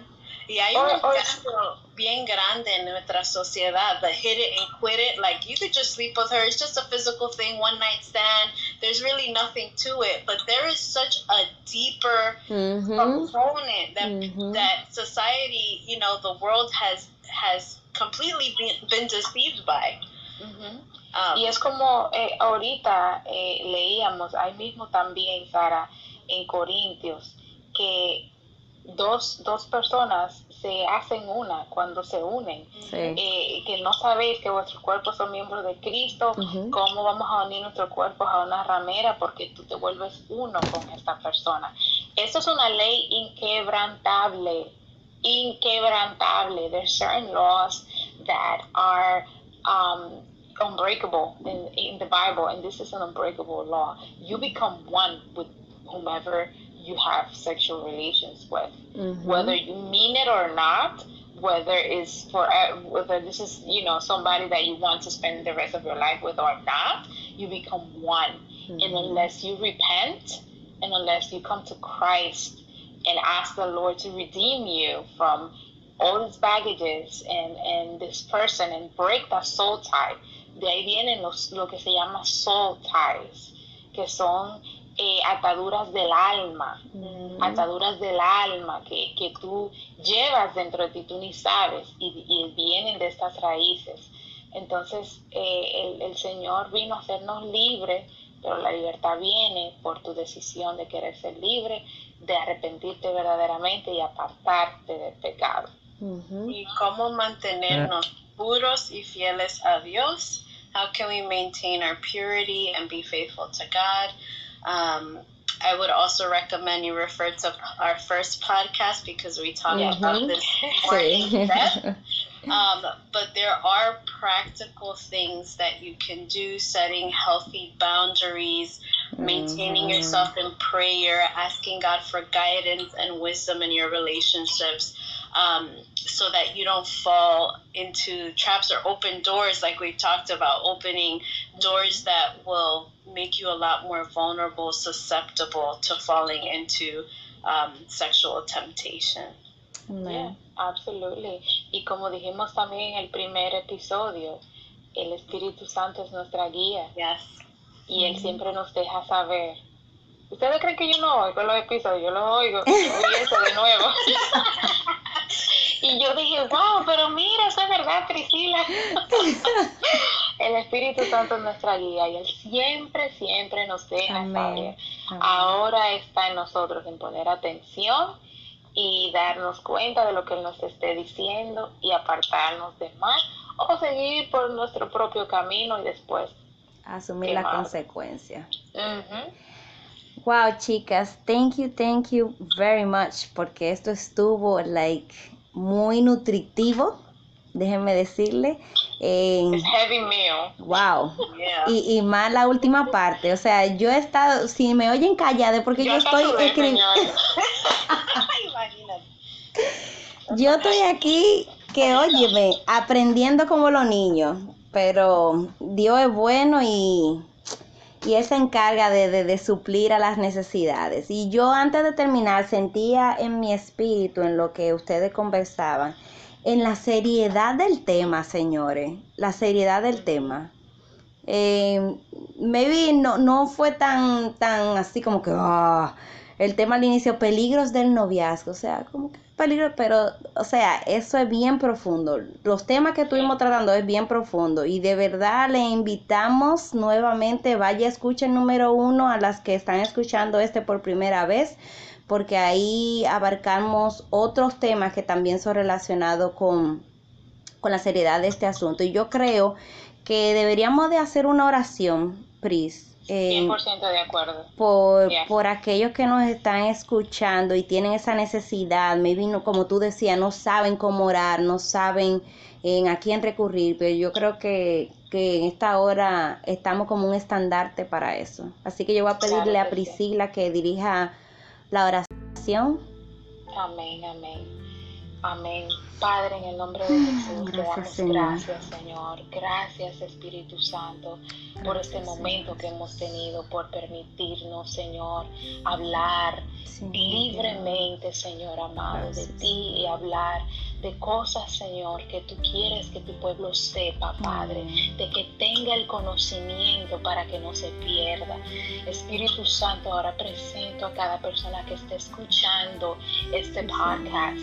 Y hay or, un caso bien grande en nuestra sociedad, the hit it and quit it. Like you could just sleep with her. It's just a physical thing, one night stand. There's really nothing to it. But there is such a deeper mm-hmm. component that mm-hmm. that society, you know, the world has has completely been, been deceived by. Mm-hmm. Ah, y es como eh, ahorita eh, leíamos, ahí mismo también, Sara, en Corintios, que dos, dos personas se hacen una cuando se unen. Eh, que no sabéis que vuestros cuerpos son miembros de Cristo, cómo vamos a unir nuestros cuerpos a una ramera porque tú te vuelves uno con esta persona. Eso es una ley inquebrantable, inquebrantable. There's certain laws that are um, unbreakable in, in the Bible, and this is an unbreakable law. You become one with whomever you have sexual relations with, mm-hmm. whether you mean it or not. Whether it's for uh, whether this is you know somebody that you want to spend the rest of your life with or not, you become one. Mm-hmm. And unless you repent, and unless you come to Christ and ask the Lord to redeem you from all these baggages and and this person and break that soul tie de ahí vienen los, lo que se llama soul ties, que son eh, ataduras del alma, mm. ataduras del alma que, que, tú llevas dentro de ti, tú ni sabes, y, y vienen de estas raíces. Entonces, eh, el, el, Señor vino a hacernos libres pero la libertad viene por tu decisión de querer ser libre, de arrepentirte verdaderamente y apartarte del pecado. Y cómo mantenernos puros y fieles a Dios. How can we maintain our purity and be faithful to God? Um, I would also recommend you refer to our first podcast because we talked about this more in depth. Um, but there are practical things that you can do, setting healthy boundaries, maintaining mm-hmm. yourself in prayer, asking God for guidance and wisdom in your relationships. Um, so that you don't fall into traps or open doors like we've talked about opening doors that will make you a lot more vulnerable susceptible to falling into um, sexual temptation yeah, absolutely y como dijimos también en el primer episodio el Espíritu Santo es nuestra guía yes. y él mm-hmm. siempre nos deja saber ustedes creen que yo no oigo los episodios yo los oigo y eso de nuevo Y yo dije, wow, pero mira, eso es verdad, Priscila. el Espíritu Santo es nuestra guía y Él siempre, siempre nos deja saber. Ahora está en nosotros en poner atención y darnos cuenta de lo que Él nos esté diciendo y apartarnos de mal o seguir por nuestro propio camino y después asumir la consecuencia. Wow, chicas, thank you, thank you very much porque esto estuvo like muy nutritivo, déjenme decirle. heavy meal. Wow. Y, y, más la última parte. O sea, yo he estado, si me oyen callada, porque yo, estoy escribiendo. yo estoy aquí, que óyeme, aprendiendo como los niños. Pero Dios es bueno y y Él se encarga de, suplir a las necesidades. Y yo antes de terminar sentía en mi espíritu, en lo que ustedes conversaban, en la seriedad del tema, señores, la seriedad del tema. Eh, maybe no, no fue tan, tan así como que ah, el tema al inicio, peligros del noviazgo, o sea, como que peligro, pero, o sea, eso es bien profundo. Los temas que estuvimos tratando es bien profundo y de verdad le invitamos nuevamente, vaya, escuchen número uno a las que están escuchando este por primera vez, porque ahí abarcamos otros temas que también son relacionados con, con la seriedad de este asunto. Y yo creo que deberíamos de hacer una oración, Pris, 100% de acuerdo. Por, por aquellos que nos están escuchando y tienen esa necesidad, maybe no, como tú decías, no saben cómo orar, no saben en a quién recurrir, pero yo creo que, que en esta hora estamos como un estandarte para eso. Así que yo voy a pedirle a Priscila que dirija la oración. Amén, amén. Amén. Padre, en el nombre de Jesús, gracias, te damos gracias, Señor. Gracias, Espíritu Santo, por este momento que hemos tenido, por permitirnos, Señor, hablar libremente, Señor amado, de ti y hablar de cosas, Señor, que tú quieres que tu pueblo sepa, Padre, de que tenga el conocimiento para que no se pierda. Espíritu Santo, ahora presento a cada persona que esté escuchando este podcast.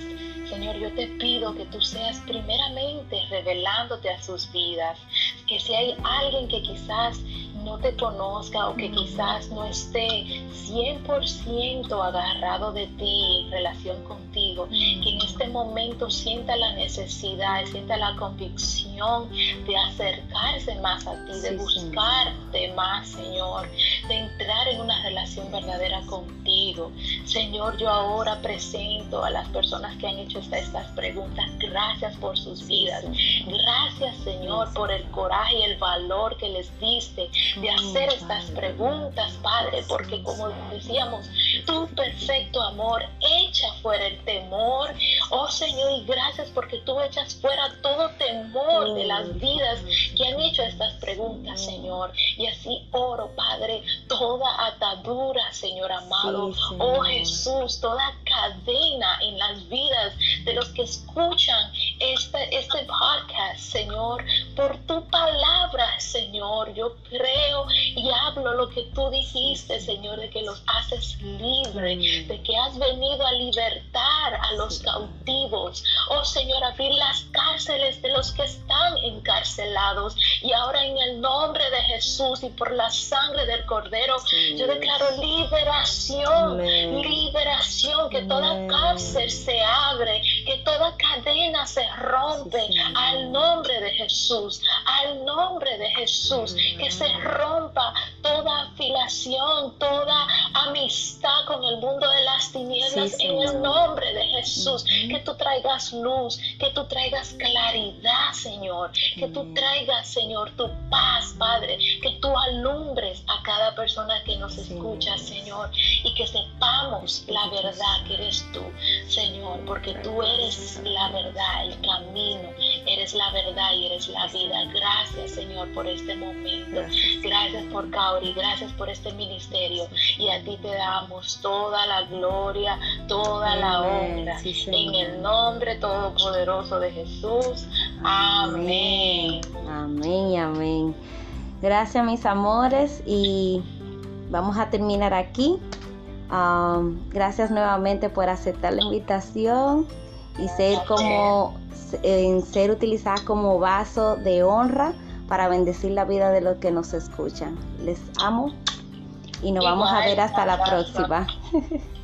Señor, yo te pido que tú seas primeramente revelándote a sus vidas, que si hay alguien que quizás no te conozca o que quizás no esté 100% agarrado de ti en relación contigo, que en este momento sienta la necesidad, sienta la convicción de acercarse más a ti, de buscarte más, Señor, de entrar en una relación verdadera contigo. Señor, yo ahora presento a las personas que han hecho estas preguntas, gracias por sus vidas. Gracias, Señor, por el coraje y el valor que les diste de hacer estas preguntas, Padre, porque como decíamos, tu perfecto amor echa fuera el temor. Oh Señor, y gracias porque tú echas fuera todo temor de las vidas que han hecho estas preguntas, Señor. Y así oro, Padre, toda atadura, Señor amado. Oh Jesús, toda cadena en las vidas de los que escuchan este, este podcast, Señor, por tu palabra, Señor. Yo creo y hablo lo que tú dijiste, Señor, de que los haces libres, de que has venido a libertar a los cautivos. Oh Señor, abrir las cárceles de los que están encarcelados. Y ahora en el nombre de Jesús y por la sangre del Cordero, yo declaro liberación, liberación, que toda cárcel se abre, que toda cadena se rompe al nombre de Jesús, al nombre de Jesús, que se rompa toda afilación, toda amistad con el mundo de las tinieblas en el nombre de Jesús, que tú traigas luz, que tú traigas claridad, Señor, que tú traigas, Señor, tu paz, Padre, que tú alumbres a cada persona que nos escucha, Señor, y que sepamos la verdad que eres tú, Señor, porque tú eres la verdad, el camino, eres la verdad y eres la vida. Gracias, Señor, por este momento. Gracias por Cauri, gracias por este ministerio. Y a ti te damos toda la gloria, toda la honra. en el nombre todopoderoso de Jesús. Amén. Amén, amén. Gracias, mis amores. Y vamos a terminar aquí. gracias nuevamente por aceptar la invitación y ser como en ser utilizada como vaso de honra para bendecir la vida de los que nos escuchan. Les amo y nos vamos a ver hasta la próxima.